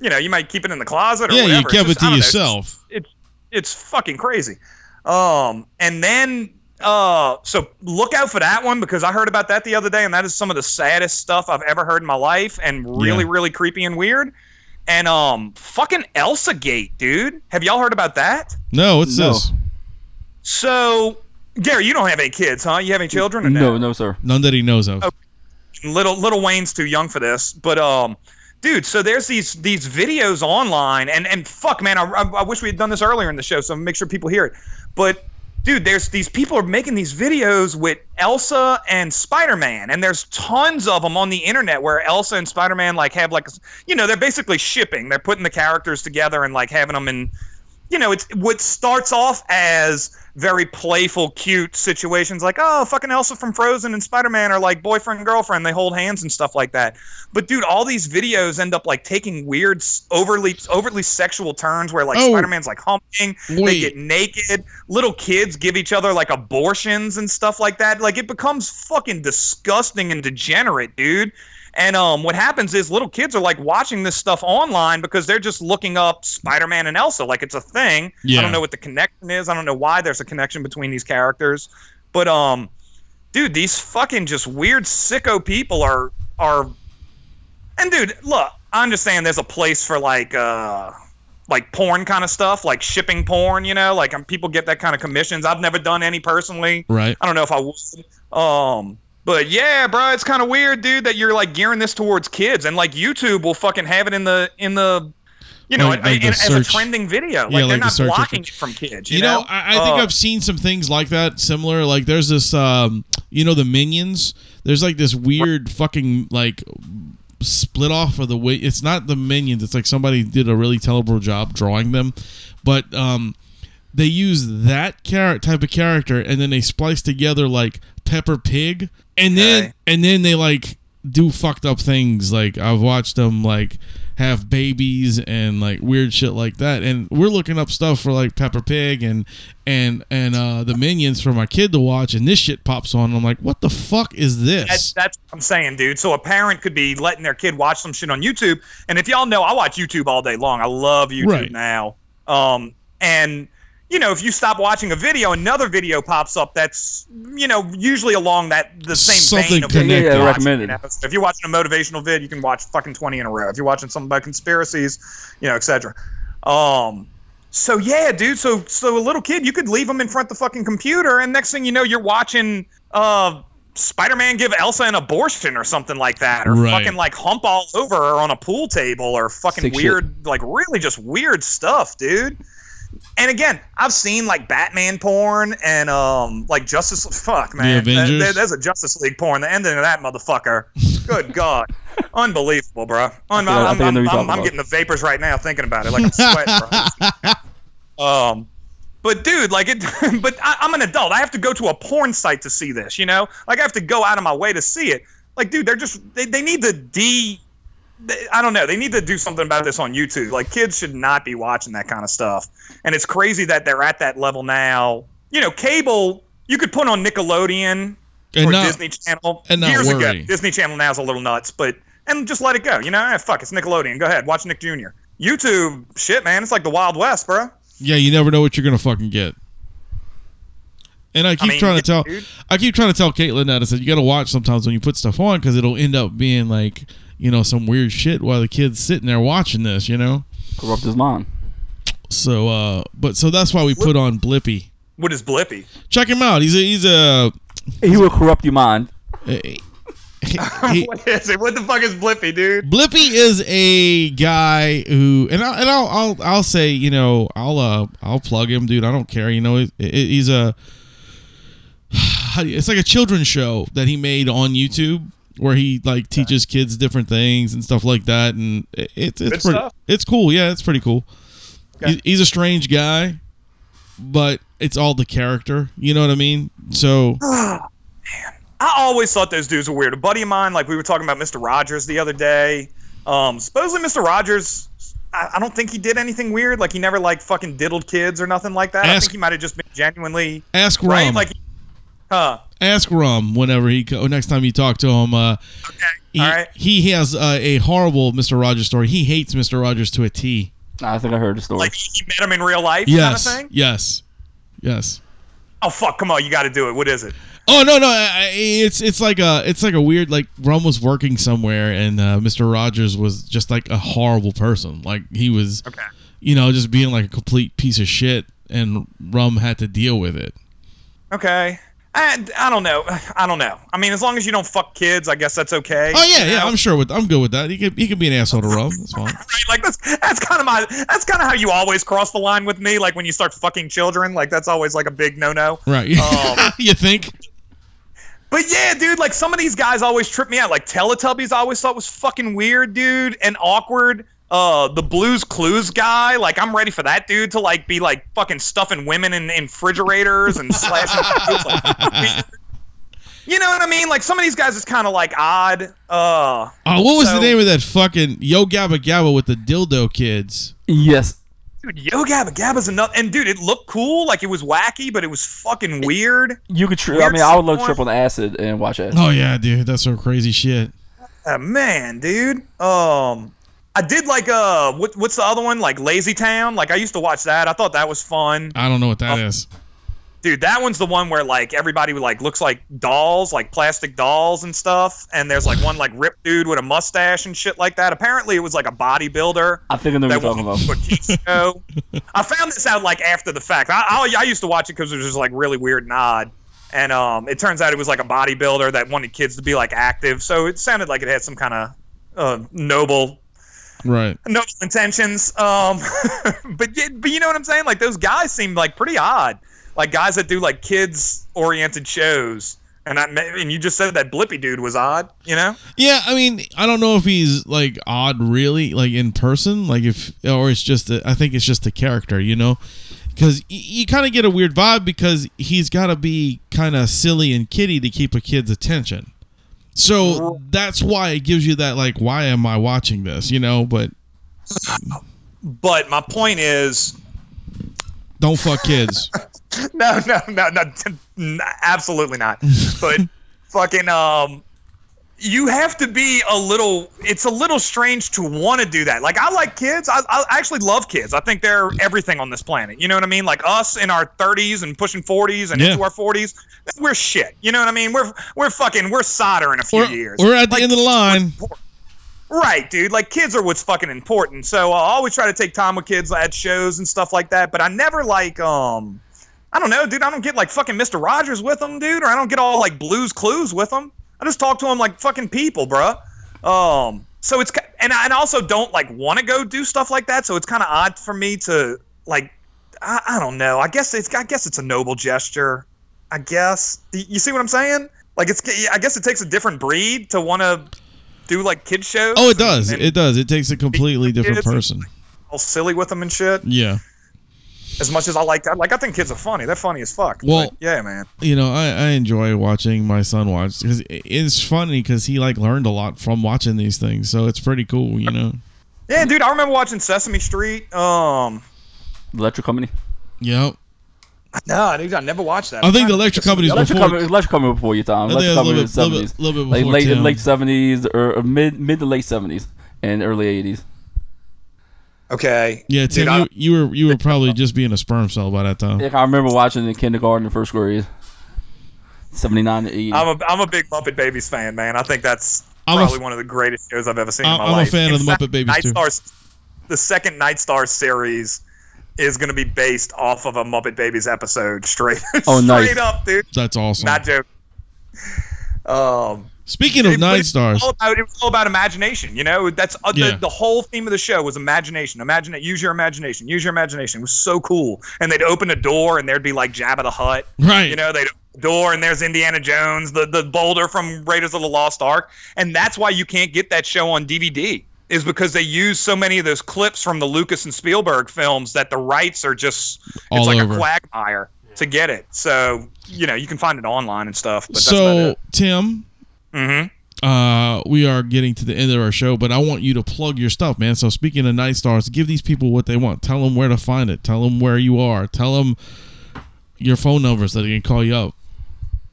you know, you might keep it in the closet or yeah, whatever. you kept just- it to don't know, it's yourself. it's it's fucking crazy. Um, and then uh, so look out for that one because I heard about that the other day, and that is some of the saddest stuff I've ever heard in my life, and really, Yeah. really creepy and weird. And um, fucking Elsagate, dude. Have y'all heard about that? No, what's No. this? So, Gary, you don't have any kids, huh? You have any children? Or no no sir None that he knows of. Oh. little little Wayne's too young for this, but um, dude, so there's these these videos online, and and fuck, man, I, I, I wish we had done this earlier in the show, so make sure people hear it. But dude, there's these people are making these videos with Elsa and Spider Man, and there's tons of them on the internet where Elsa and Spider Man like have like you know they're basically shipping, they're putting the characters together and like having them in you know, it's what starts off as very playful, cute situations like, oh, fucking Elsa from Frozen and Spider Man are like boyfriend and girlfriend. They hold hands and stuff like that. But dude, all these videos end up like taking weird, overly, overtly sexual turns where like Oh. Spider Man's like humping, they get naked, little kids give each other like abortions and stuff like that. Like it becomes fucking disgusting and degenerate, dude. And um, what happens is little kids are like watching this stuff online because they're just looking up Spider-Man and Elsa like it's a thing. Yeah. I don't know what the connection is. I don't know why there's a connection between these characters, but um, dude, these fucking just weird sicko people are are. And dude, look, I understand there's a place for like uh like porn kind of stuff, like shipping porn, you know, like um, people get that kind of commissions. I've never done any personally. Right. I don't know if I would. Um, but yeah, bro, it's kind of weird, dude, that you're like gearing this towards kids, and like YouTube will fucking have it in the in the, you know, Like- like the in, as a trending video. Like Yeah, they're like the not search blocking it from kids. You, You, know, I, I think Uh, I've seen some things like that similar. Like there's this, um, you know, the minions. There's like this weird fucking like split off of the way. It's not the minions. It's like somebody did a really terrible job drawing them, but um, they use that char- type of character and then they splice together like Peppa Pig, and then Okay. and then they like do fucked up things. Like I've watched them like have babies and like weird shit like that. And we're looking up stuff for like Peppa Pig and and and uh the Minions for my kid to watch, and this shit pops on. And I'm like, what the fuck is this? That's, that's what I'm saying, dude. So a parent could be letting their kid watch some shit on YouTube, and if y'all know, I watch YouTube all day long. I love YouTube Right. now. Um, and you know, if you stop watching a video, another video pops up that's you know usually along that the same Something vein of connected. what Yeah, recommended. you know? So if you're watching a motivational vid, you can watch fucking 20 in a row. If you're watching something about conspiracies, you know, etc. Um, so yeah, dude. So so a little kid, you could leave them in front of the fucking computer, and next thing you know, you're watching uh Spider-Man give Elsa an abortion or something like that, or Right. fucking like hump all over her on a pool table, or fucking Sick shit. weird, like really just weird stuff, dude. And again, I've seen like Batman porn and um like Justice. Fuck man, Avengers? There- there's a Justice League porn. The ending of that motherfucker. Good God, unbelievable, bro. Un- I I'm, I'm, know what you're I'm, I'm getting the vapors right now thinking about it. Like I'm sweating, bro. Um, but dude, like it. But I, I'm an adult. I have to go to a porn site to see this. You know, like I have to go out of my way to see it. Like, dude, they're just they, they need to de. I don't know. They need to do something about this on YouTube. Like, kids should not be watching that kind of stuff. And it's crazy that they're at that level now. You know, cable. You could put on Nickelodeon and or not, Disney Channel and not years worry. ago. Disney Channel now is a little nuts, but and just let it go. You know, eh, fuck, it's Nickelodeon. Go ahead, watch Nick Jr. YouTube, shit, man, it's like the Wild West, bro. yeah, you never know what you're gonna fucking get. And I keep mean, trying to tell, dude. I keep trying to tell Caitlin that I said you got to watch sometimes when you put stuff on because it'll end up being like you know some weird shit while the kid's sitting there watching this, you know. Corrupt his mind. So, uh, but so that's why we put on Blippi. What is Blippi? Check him out. He's a he's a He will corrupt your mind. he- he- what is it? What the fuck is Blippi, dude? Blippi is a guy who, and I'll, and I'll, I'll, I'll say, you know, I'll, uh, I'll plug him, dude. I don't care. You know, he- he's a, how do you- it's like a children's show that he made on YouTube where he like teaches kids different things and stuff like that, and it, it's it's Good pretty, stuff. it's cool. Yeah, it's pretty cool. Okay. He- he's a strange guy, but it's all the character. You know what I mean? So man, I always thought those dudes were weird. A buddy of mine, like we were talking about Mr. Rogers the other day. Um, supposedly Mr. Rogers, I, I don't think he did anything weird. Like he never like fucking diddled kids or nothing like that. I think he might have just been genuinely ask right. Rum. Like, huh? ask Rum whenever he go, next time you talk to him. Uh, Okay. he, All right. he has uh, a horrible Mr. Rogers story. He hates Mr. Rogers to a T. I think I heard the story. Like he met him in real life, Yes, kind of thing. yes, yes. Oh fuck! Come on, you got to do it. What is it? Oh no, no, I- I- it's it's like a it's like a weird like Rum was working somewhere and uh, Mr. Rogers was just like a horrible person. Like he was, Okay. you know, just being like a complete piece of shit, and Rum had to deal with it. Okay. I, I don't know. I don't know. I mean, as long as you don't fuck kids, I guess that's okay. Oh yeah, yeah, know? I'm sure with I'm good with that. He could he could be an asshole to Rum. That's fine. right? Like that's that's kind of my that's kind of how you always cross the line with me. Like when you start fucking children, like that's always like a big no no. Right? Um, you think? But yeah, dude, like some of these guys always trip me out. Like Teletubbies, I always thought was fucking weird, dude, and awkward. Uh, the Blues Clues guy, like I'm ready for that dude to like be like fucking stuffing women in, in refrigerators and slashing. dudes, like, you know what I mean? Like some of these guys is kind of like odd. Uh, Oh, what was So- the name of that fucking Yo Gabba Gabba with the dildo kids? yes. dude, Yo Gabba Gabba's another. And dude, it looked cool, like it was wacky, but it was fucking weird. You could. Tri- I Weird mean, I would love to porn. trip on acid and watch it. Oh yeah, dude, that's some crazy shit. Uh, man, dude. Um, I did like uh, what, what's the other one? Like Lazy Town. Like I used to watch that. I thought that was fun. I don't know what that Oh. is. Dude, that one's the one where like everybody like looks like dolls, like plastic dolls and stuff. And there's like one like ripped dude with a mustache and shit like that. Apparently, it was like a bodybuilder. I think I know what you're talking about. show. I found this out like after the fact. I, I, I used to watch it because it was just like really weird and odd. And um, it turns out it was like a bodybuilder that wanted kids to be like active. So it sounded like it had some kind of uh, noble Right. no intentions. Um, but but you know what I'm saying? Like those guys seem like pretty odd. Like guys that do like kids oriented shows. And I and you just said that Blippi dude was odd. You know? Yeah, I mean, I don't know if he's like odd, really, like in person, like if, or it's just, a, I think it's just a character, you know, because y- you kind of get a weird vibe because he's got to be kind of silly and kitty to keep a kid's attention. So that's why it gives you that, like, why am I watching this, you know? But But my point is, don't fuck kids. no, no, no, no, absolutely not. But fucking, um, you have to be a little. It's a little strange to want to do that. Like I like kids. I, I actually love kids. I think they're everything on this planet. You know what I mean? Like us in our 30s and pushing 40s and Yeah. into our 40s, we're shit. You know what I mean? We're we're fucking we're solder in a few We're, years. we're at the Like, end of the line. Right, dude. Like kids are what's fucking important. So I always try to take time with kids at shows and stuff like that. But I never like um, I don't know, dude. I don't get like fucking Mister Rogers with them, dude, or I don't get all like Blues Clues with them. I just talk to them like fucking people, bruh. Um, so it's and I and I also don't like want to go do stuff like that. So it's kind of odd for me to like. I, I don't know. I guess it's I guess it's a noble gesture. I guess you see what I'm saying. Like it's I guess it takes a different breed to want to do like kid shows. Oh, it does. and- It does. It takes a completely different person. all silly with them and shit. Yeah. As much as I like that, like I think kids are funny. They're funny as fuck. Well- But, yeah, man. you know, I, I enjoy watching my son watch because it's funny because he like learned a lot from watching these things, so it's pretty cool, you know. Yeah, dude. I remember watching Sesame Street. Um, Electric Company. Yep. no, dude, I never watched that. I think the electric company's Electric before. Company. Electric Company before your time. I think it Electric Company little was bit, the little bit, 70s. little bit Like before late late seventies or, or mid mid to late seventies and early eighties. Okay. Yeah, Dude, Tim, I- you, you were you were probably just being a sperm cell by that time. Like I remember watching in kindergarten and first grade. Seventy nine to eighty. I'm a I'm a big Muppet Babies fan, man. I think that's I'm probably f- one of the greatest shows I've ever seen I'm- in my I'm a fan In of the fact, Muppet Babies, Night too. Stars, the second Night Star series is going to be based off of a Muppet Babies episode, straight Oh, nice. up, dude. That's awesome. Not joke. Um, Speaking of It- Night Stars, All about, it was all about imagination. You know, that's uh, Yeah. the, the whole theme of the show was imagination. Imagine it. Use your imagination. Use your imagination. It was so cool. And they'd open a door, and there'd be like Jabba the Hutt. right? You know, they'd door, and there's Indiana Jones, the the boulder from Raiders of the Lost Ark. And that's why you can't get that show on DVD. Is because they use so many of those clips from the Lucas and Spielberg films that the rights are just it's All like over. a quagmire to get it. So you know you can find it online and stuff. But so. Tim, Mm-hmm. uh, we are getting to the end of our show, but I want you to plug your stuff, man. So speaking of Night Stars, give these people what they want. Tell them where to find it. Tell them where you are. Tell them your phone numbers so they can call you up.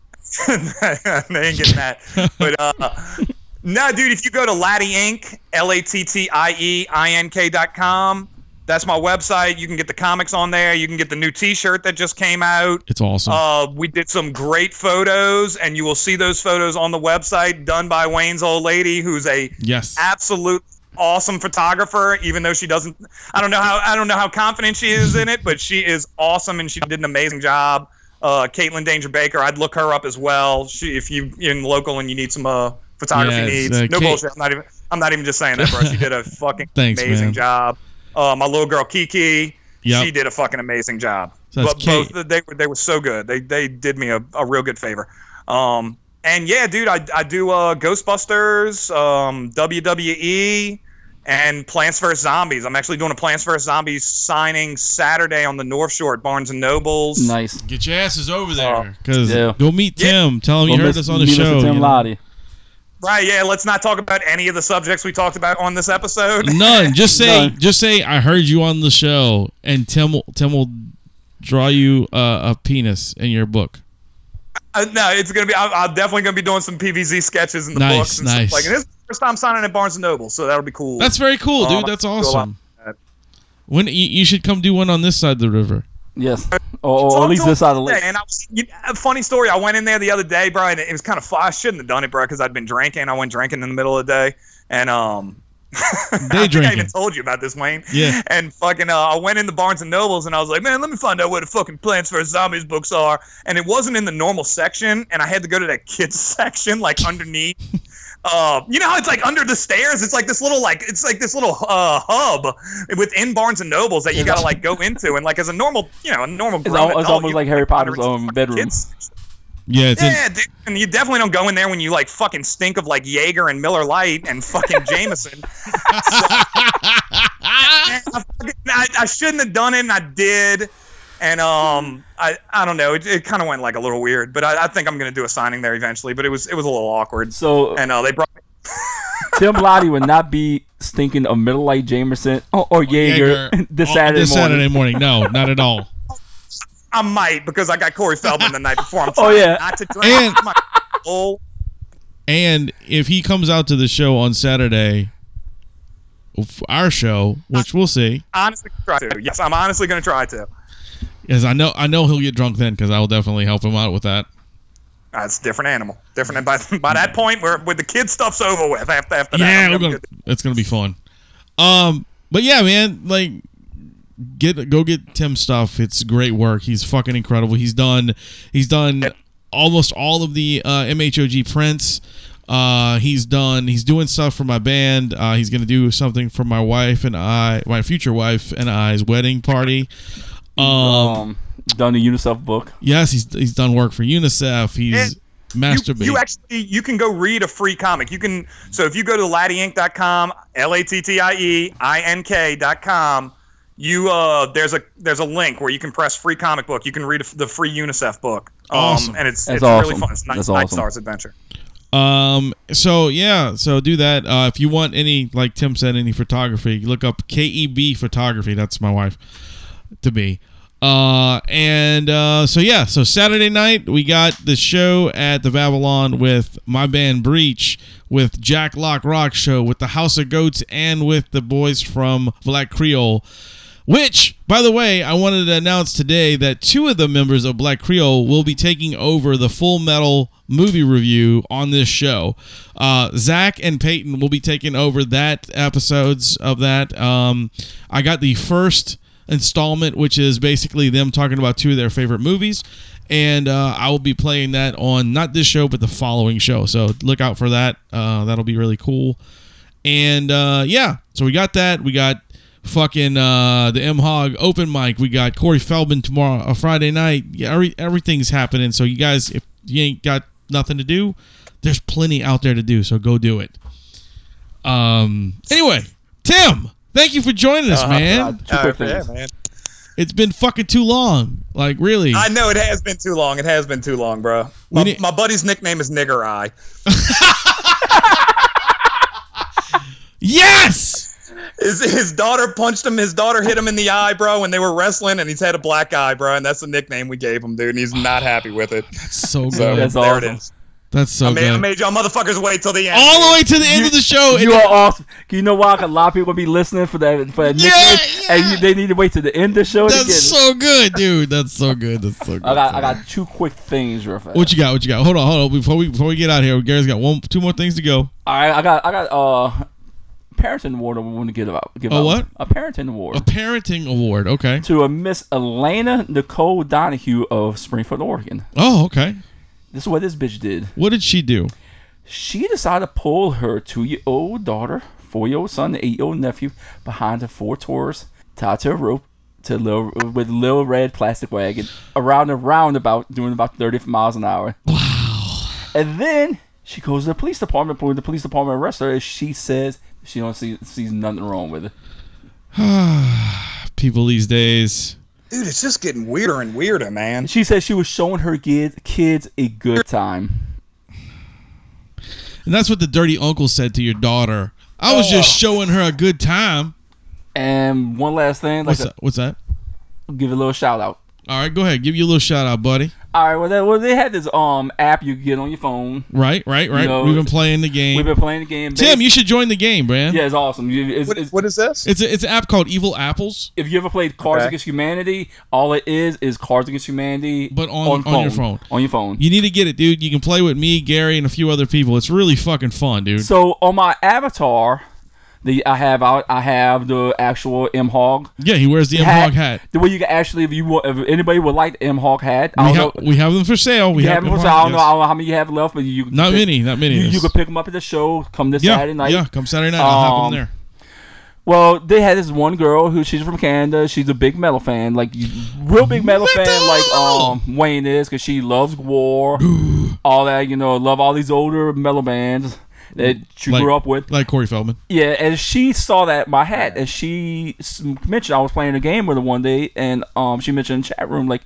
they ain't getting that. But uh, no, dude, if you go to Lattie Ink. L A T T I E I N K dot com, that's my website. You can get the comics on there. You can get the new T-shirt that just came out. It's awesome. Uh, we did some great photos, and you will see those photos on the website, done by Wayne's old lady, who's a yes. absolute awesome photographer even though she doesn't i don't know how i don't know how confident she is in it but she is awesome and she did an amazing job uh caitlin danger baker i'd look her up as well she if you in local and you need some uh photography Yes, needs uh, no Kate- bullshit i'm not even i'm not even just saying that bro she did a fucking Thanks, amazing man. job uh my little girl kiki Yep. she did a fucking amazing job So that's but Kate. both they were they were so good they they did me a, a real good favor um and yeah, dude, I, I do uh, Ghostbusters, um, WWE, and Plants vs Zombies. I'm actually doing a Plants vs Zombies signing Saturday on the North Shore at Barnes and Nobles. Nice. Get your asses over Uh, there, because Yeah. go meet Tim. Tell him you Well, heard Miss- us on the show. Tim you know? Lattie. Right? Yeah. Let's not talk about any of the subjects we talked about on this episode. None. Just say, None. just say, I heard you on the show, and Tim will, Tim will draw you uh, a penis in your book. Uh, no, it's gonna be. I'm, I'm definitely gonna be doing some PVZ sketches in the Nice, books and nice. stuff like. And this, first time signing at Barnes and Noble, so that'll be cool. That's very cool, dude. Um, That's I do a lot awesome. that. When you, you should come do one on this side of the river. Yes, or, or at least this side of the that, lake. And I was, you, a funny story. I went in there the other day, bro, and it was kind of fun. I shouldn't have done it, bro, because I'd been drinking. I went drinking in the middle of the day, and um, I think I even told you about this, Wayne. Yeah. And fucking, uh, I went in the Barnes and Nobles, and I was like, man, let me find out where the fucking Plants vs Zombies books are. And it wasn't in the normal section, and I had to go to that kids section, like underneath. Uh, you know how it's like under the stairs? It's like this little like it's like this little uh, hub within Barnes and Nobles that you gotta like go into and like as a normal you know a normal It's, grown al- it's adult, almost like Harry Potter's own bedroom. kids Yeah, it's in, yeah, dude, and you definitely don't go in there when you like fucking stink of like Jaeger and Miller Lite and fucking Jameson. I, fucking- I, I shouldn't have done it, and I did. And um, I I don't know, it, it kind of went like a little weird, but I, I think I'm gonna do a signing there eventually. But it was it was a little awkward. So And uh, they brought Tim Lattie would not be stinking of Middle Light Jamerson or, or Jaeger, Jaeger. this Oh, Saturday this morning. Saturday morning. No, not at all. I might because I got Corey Feldman the night before. I'm Oh, trying yeah. not to drink. And- my whole And if he comes out to the show on Saturday, our show, which we'll see, honestly try to. Yes, I'm honestly gonna try to. Is I know I know he'll get drunk then because I will definitely help him out with that. That's a different animal. Different. By, by that point, where with the kid stuff's over with. After after that, Yeah, I'm we're gonna it's gonna be fun. Um, but yeah, man, like get go get Tim stuff. It's great work. He's fucking incredible. He's done he's done almost all of the uh, MHOG prints. Uh, he's done. He's doing stuff for my band. Uh, he's gonna do something for my wife and I, my future wife and I's wedding party. Um, um, done the UNICEF book. yes, he's he's done work for UNICEF. He's you, masturbate. you actually you can go read a free comic. You can so if you go to lattieink.com, L A T T I E I N K.com, you uh there's a there's a link where you can press free comic book. You can read the free UNICEF book. Um, Awesome. and it's That's it's really fun. It's Night, That's Night. Stars Adventure. Um. So yeah. So do that. Uh, if you want any, like Tim said, any photography, look up KEB Photography. That's my wife, to be. Uh. And uh. So yeah. So Saturday night we got the show at the Babylon with my band Breach, with Jack Lock Rock Show, with the House of Goats, and with the boys from Black Creole. Which, by the way, I wanted to announce today that two of the members of Black Creole will be taking over the Full Metal movie review on this show. Uh, Zach and Peyton will be taking over that episodes of that. Um, I got the first installment, which is basically them talking about two of their favorite movies. And uh, I will be playing that on not this show, but the following show. So look out for that. Uh, that'll be really cool. And uh, yeah, so we got that. We got fucking uh, the MHOG open mic. We got Corey Feldman tomorrow, a Friday night. Yeah, every, everything's happening. So you guys, if you ain't got nothing to do, there's plenty out there to do. So go do it. Um. Anyway, Tim, thank you for joining us, man. Uh, two yeah, man. It's been fucking too long. Like really. I know it has been too long. It has been too long, bro. My, need- my buddy's nickname is Nigger Eye. yes. His, his daughter punched him. His daughter hit him in the eye, bro, when they were wrestling, and he's had a black eye, bro, and that's the nickname we gave him, dude. And he's not happy with it. So good. So That's there awesome. it is. That's so I made, I made y'all motherfuckers wait till the end. All the way to the end of the show. You are awesome. You know why? 'Cause a lot of people be listening for that for that Yeah, nickname, and you, they need to wait to the end of the show to get That's it. so good, dude. That's so good. That's so good. I got I got two quick things real fast. What you got? What you got? Hold on, hold on. Before we before we get out of here, Gary's got one, two more things to go. All right, I got I got uh parenting award I want to give out. Give A out. what? A parenting award A parenting award. Okay. to a Miss Elena Nicole Donahue of Springfield, Oregon. Oh, okay. This is what this bitch did. What did she do? She decided to pull her two-year-old daughter, four-year-old son, eight-year-old nephew behind her four tours, tied to a rope to little, with a little red plastic wagon around a roundabout, doing about 30 miles an hour. Wow. And then she goes to the police department. But when the police department arrests her, and she says she don't see sees nothing wrong with it. People these days. Dude, it's just getting weirder and weirder, man. She said she was showing her kids kids a good time. And that's what the dirty uncle said to your daughter. I was just oh. showing her a good time. And one last thing, like What's that? What's that? Give a little shout out. All right, go ahead. Give you a little shout out, buddy. All right. Well, they, well, they had this um app you get on your phone. Right, right, right. know, We've been playing the game. We've been playing the game. Tim, They- you should join the game, man. yeah, it's awesome. It's, What, it's, what is this? It's a, it's an app called Evil Apples, if you ever played Cards Okay. Against Humanity, all it is is Cards Against Humanity, But on- on your phone. On your phone. you need to get it, dude. You can play with me, Gary, and a few other people. It's really fucking fun, dude. So on my avatar, the I have I, I have the actual MHOG yeah, he wears the MHOG hat. The way you can actually, if you if anybody would like the MHOG hat, I We don't have know. we have them for sale. We have them for so I don't know. I don't know how many you have left, but you Not many, not many. You, you could pick them up at the show. Come this yeah, Saturday night. yeah. Come Saturday night, I'll have Um, them there. Well, they had this one girl who she's from Canada. She's a big metal fan, like real big metal, fan, like um Wayne is, because she loves war, all that. You know, love all these older metal bands that you Like- grew up with. Like Corey Feldman. Yeah, and she saw that my hat, and she mentioned I was playing a game with her one day, and um, she mentioned in the chat room like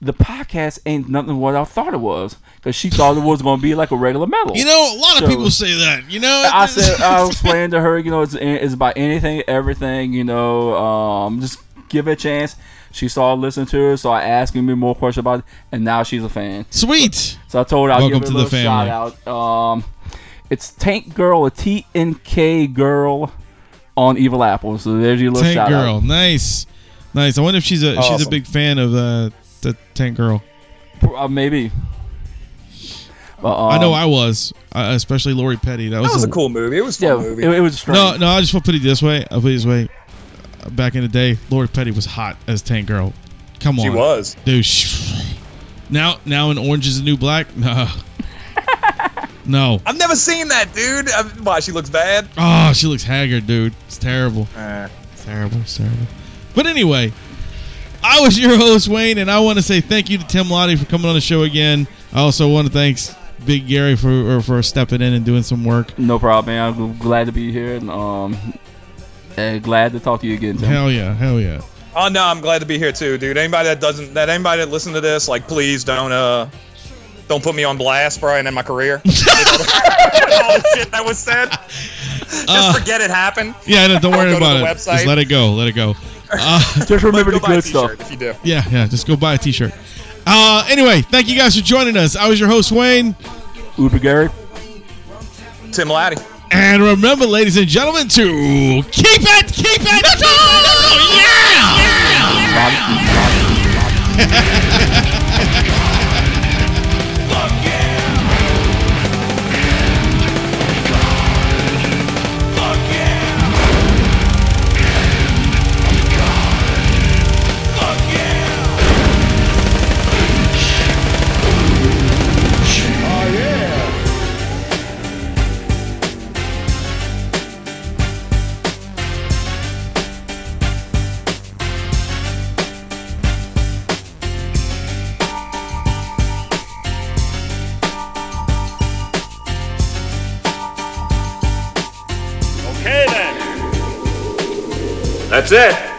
the podcast ain't nothing what I thought it was, because she thought it was going to be like a regular metal. You know, a lot of So- people say that. You know, I said I explained to her, you know, it's it's about anything, everything, you know, um, just give it a chance. She started listening to her, started asking me more questions about it, and now she's a fan. Sweet. So I told her I'll Welcome give her to a the little family. shout out. Um, it's Tank Girl, a T N K Girl on Evil Apple. So there's your little Tank shout Girl, out. nice, nice. I wonder if she's a if she's a big fan of uh, the Tank Girl. Uh, maybe. But, um, I know I was, uh, especially Lori Petty. That was, That was a- a cool movie. It was a Yeah, movie. it, it was strange. No, no. I just want to put it this way. I'll put it this way. Uh, Back in the day, Lori Petty was hot as Tank Girl. Come on, she was. dude. Sh- now, now in Orange is the New Black. No, no. I've never seen that, dude. I, why she looks bad? Oh, she looks haggard, dude. It's terrible. Eh. It's terrible. It's terrible. But anyway, I was your host Wayne, and I want to say thank you to Tim Lattie for coming on the show again. I also want to thank Big Gary for or for stepping in and doing some work. No problem, man. I'm glad to be here, and um, and glad to talk to you again. Tim. Hell yeah, hell yeah. Oh no, I'm glad to be here too, dude. Anybody that doesn't, that anybody that listen to this, like, please don't, uh, don't put me on blast for and end my career. all the shit that was said. Just Uh, forget it happened. Yeah, no, don't worry about it. website. Just let it go. Let it go. Uh, Just remember Go the buy good stuff. If you do. yeah, yeah. Just go buy a T-shirt. Uh, anyway, thank you guys for joining us. I was your host Wayne, Uber Gary. Tim Lattie. and remember, ladies and gentlemen, to keep it, keep it, yeah, yeah. Okay then. It.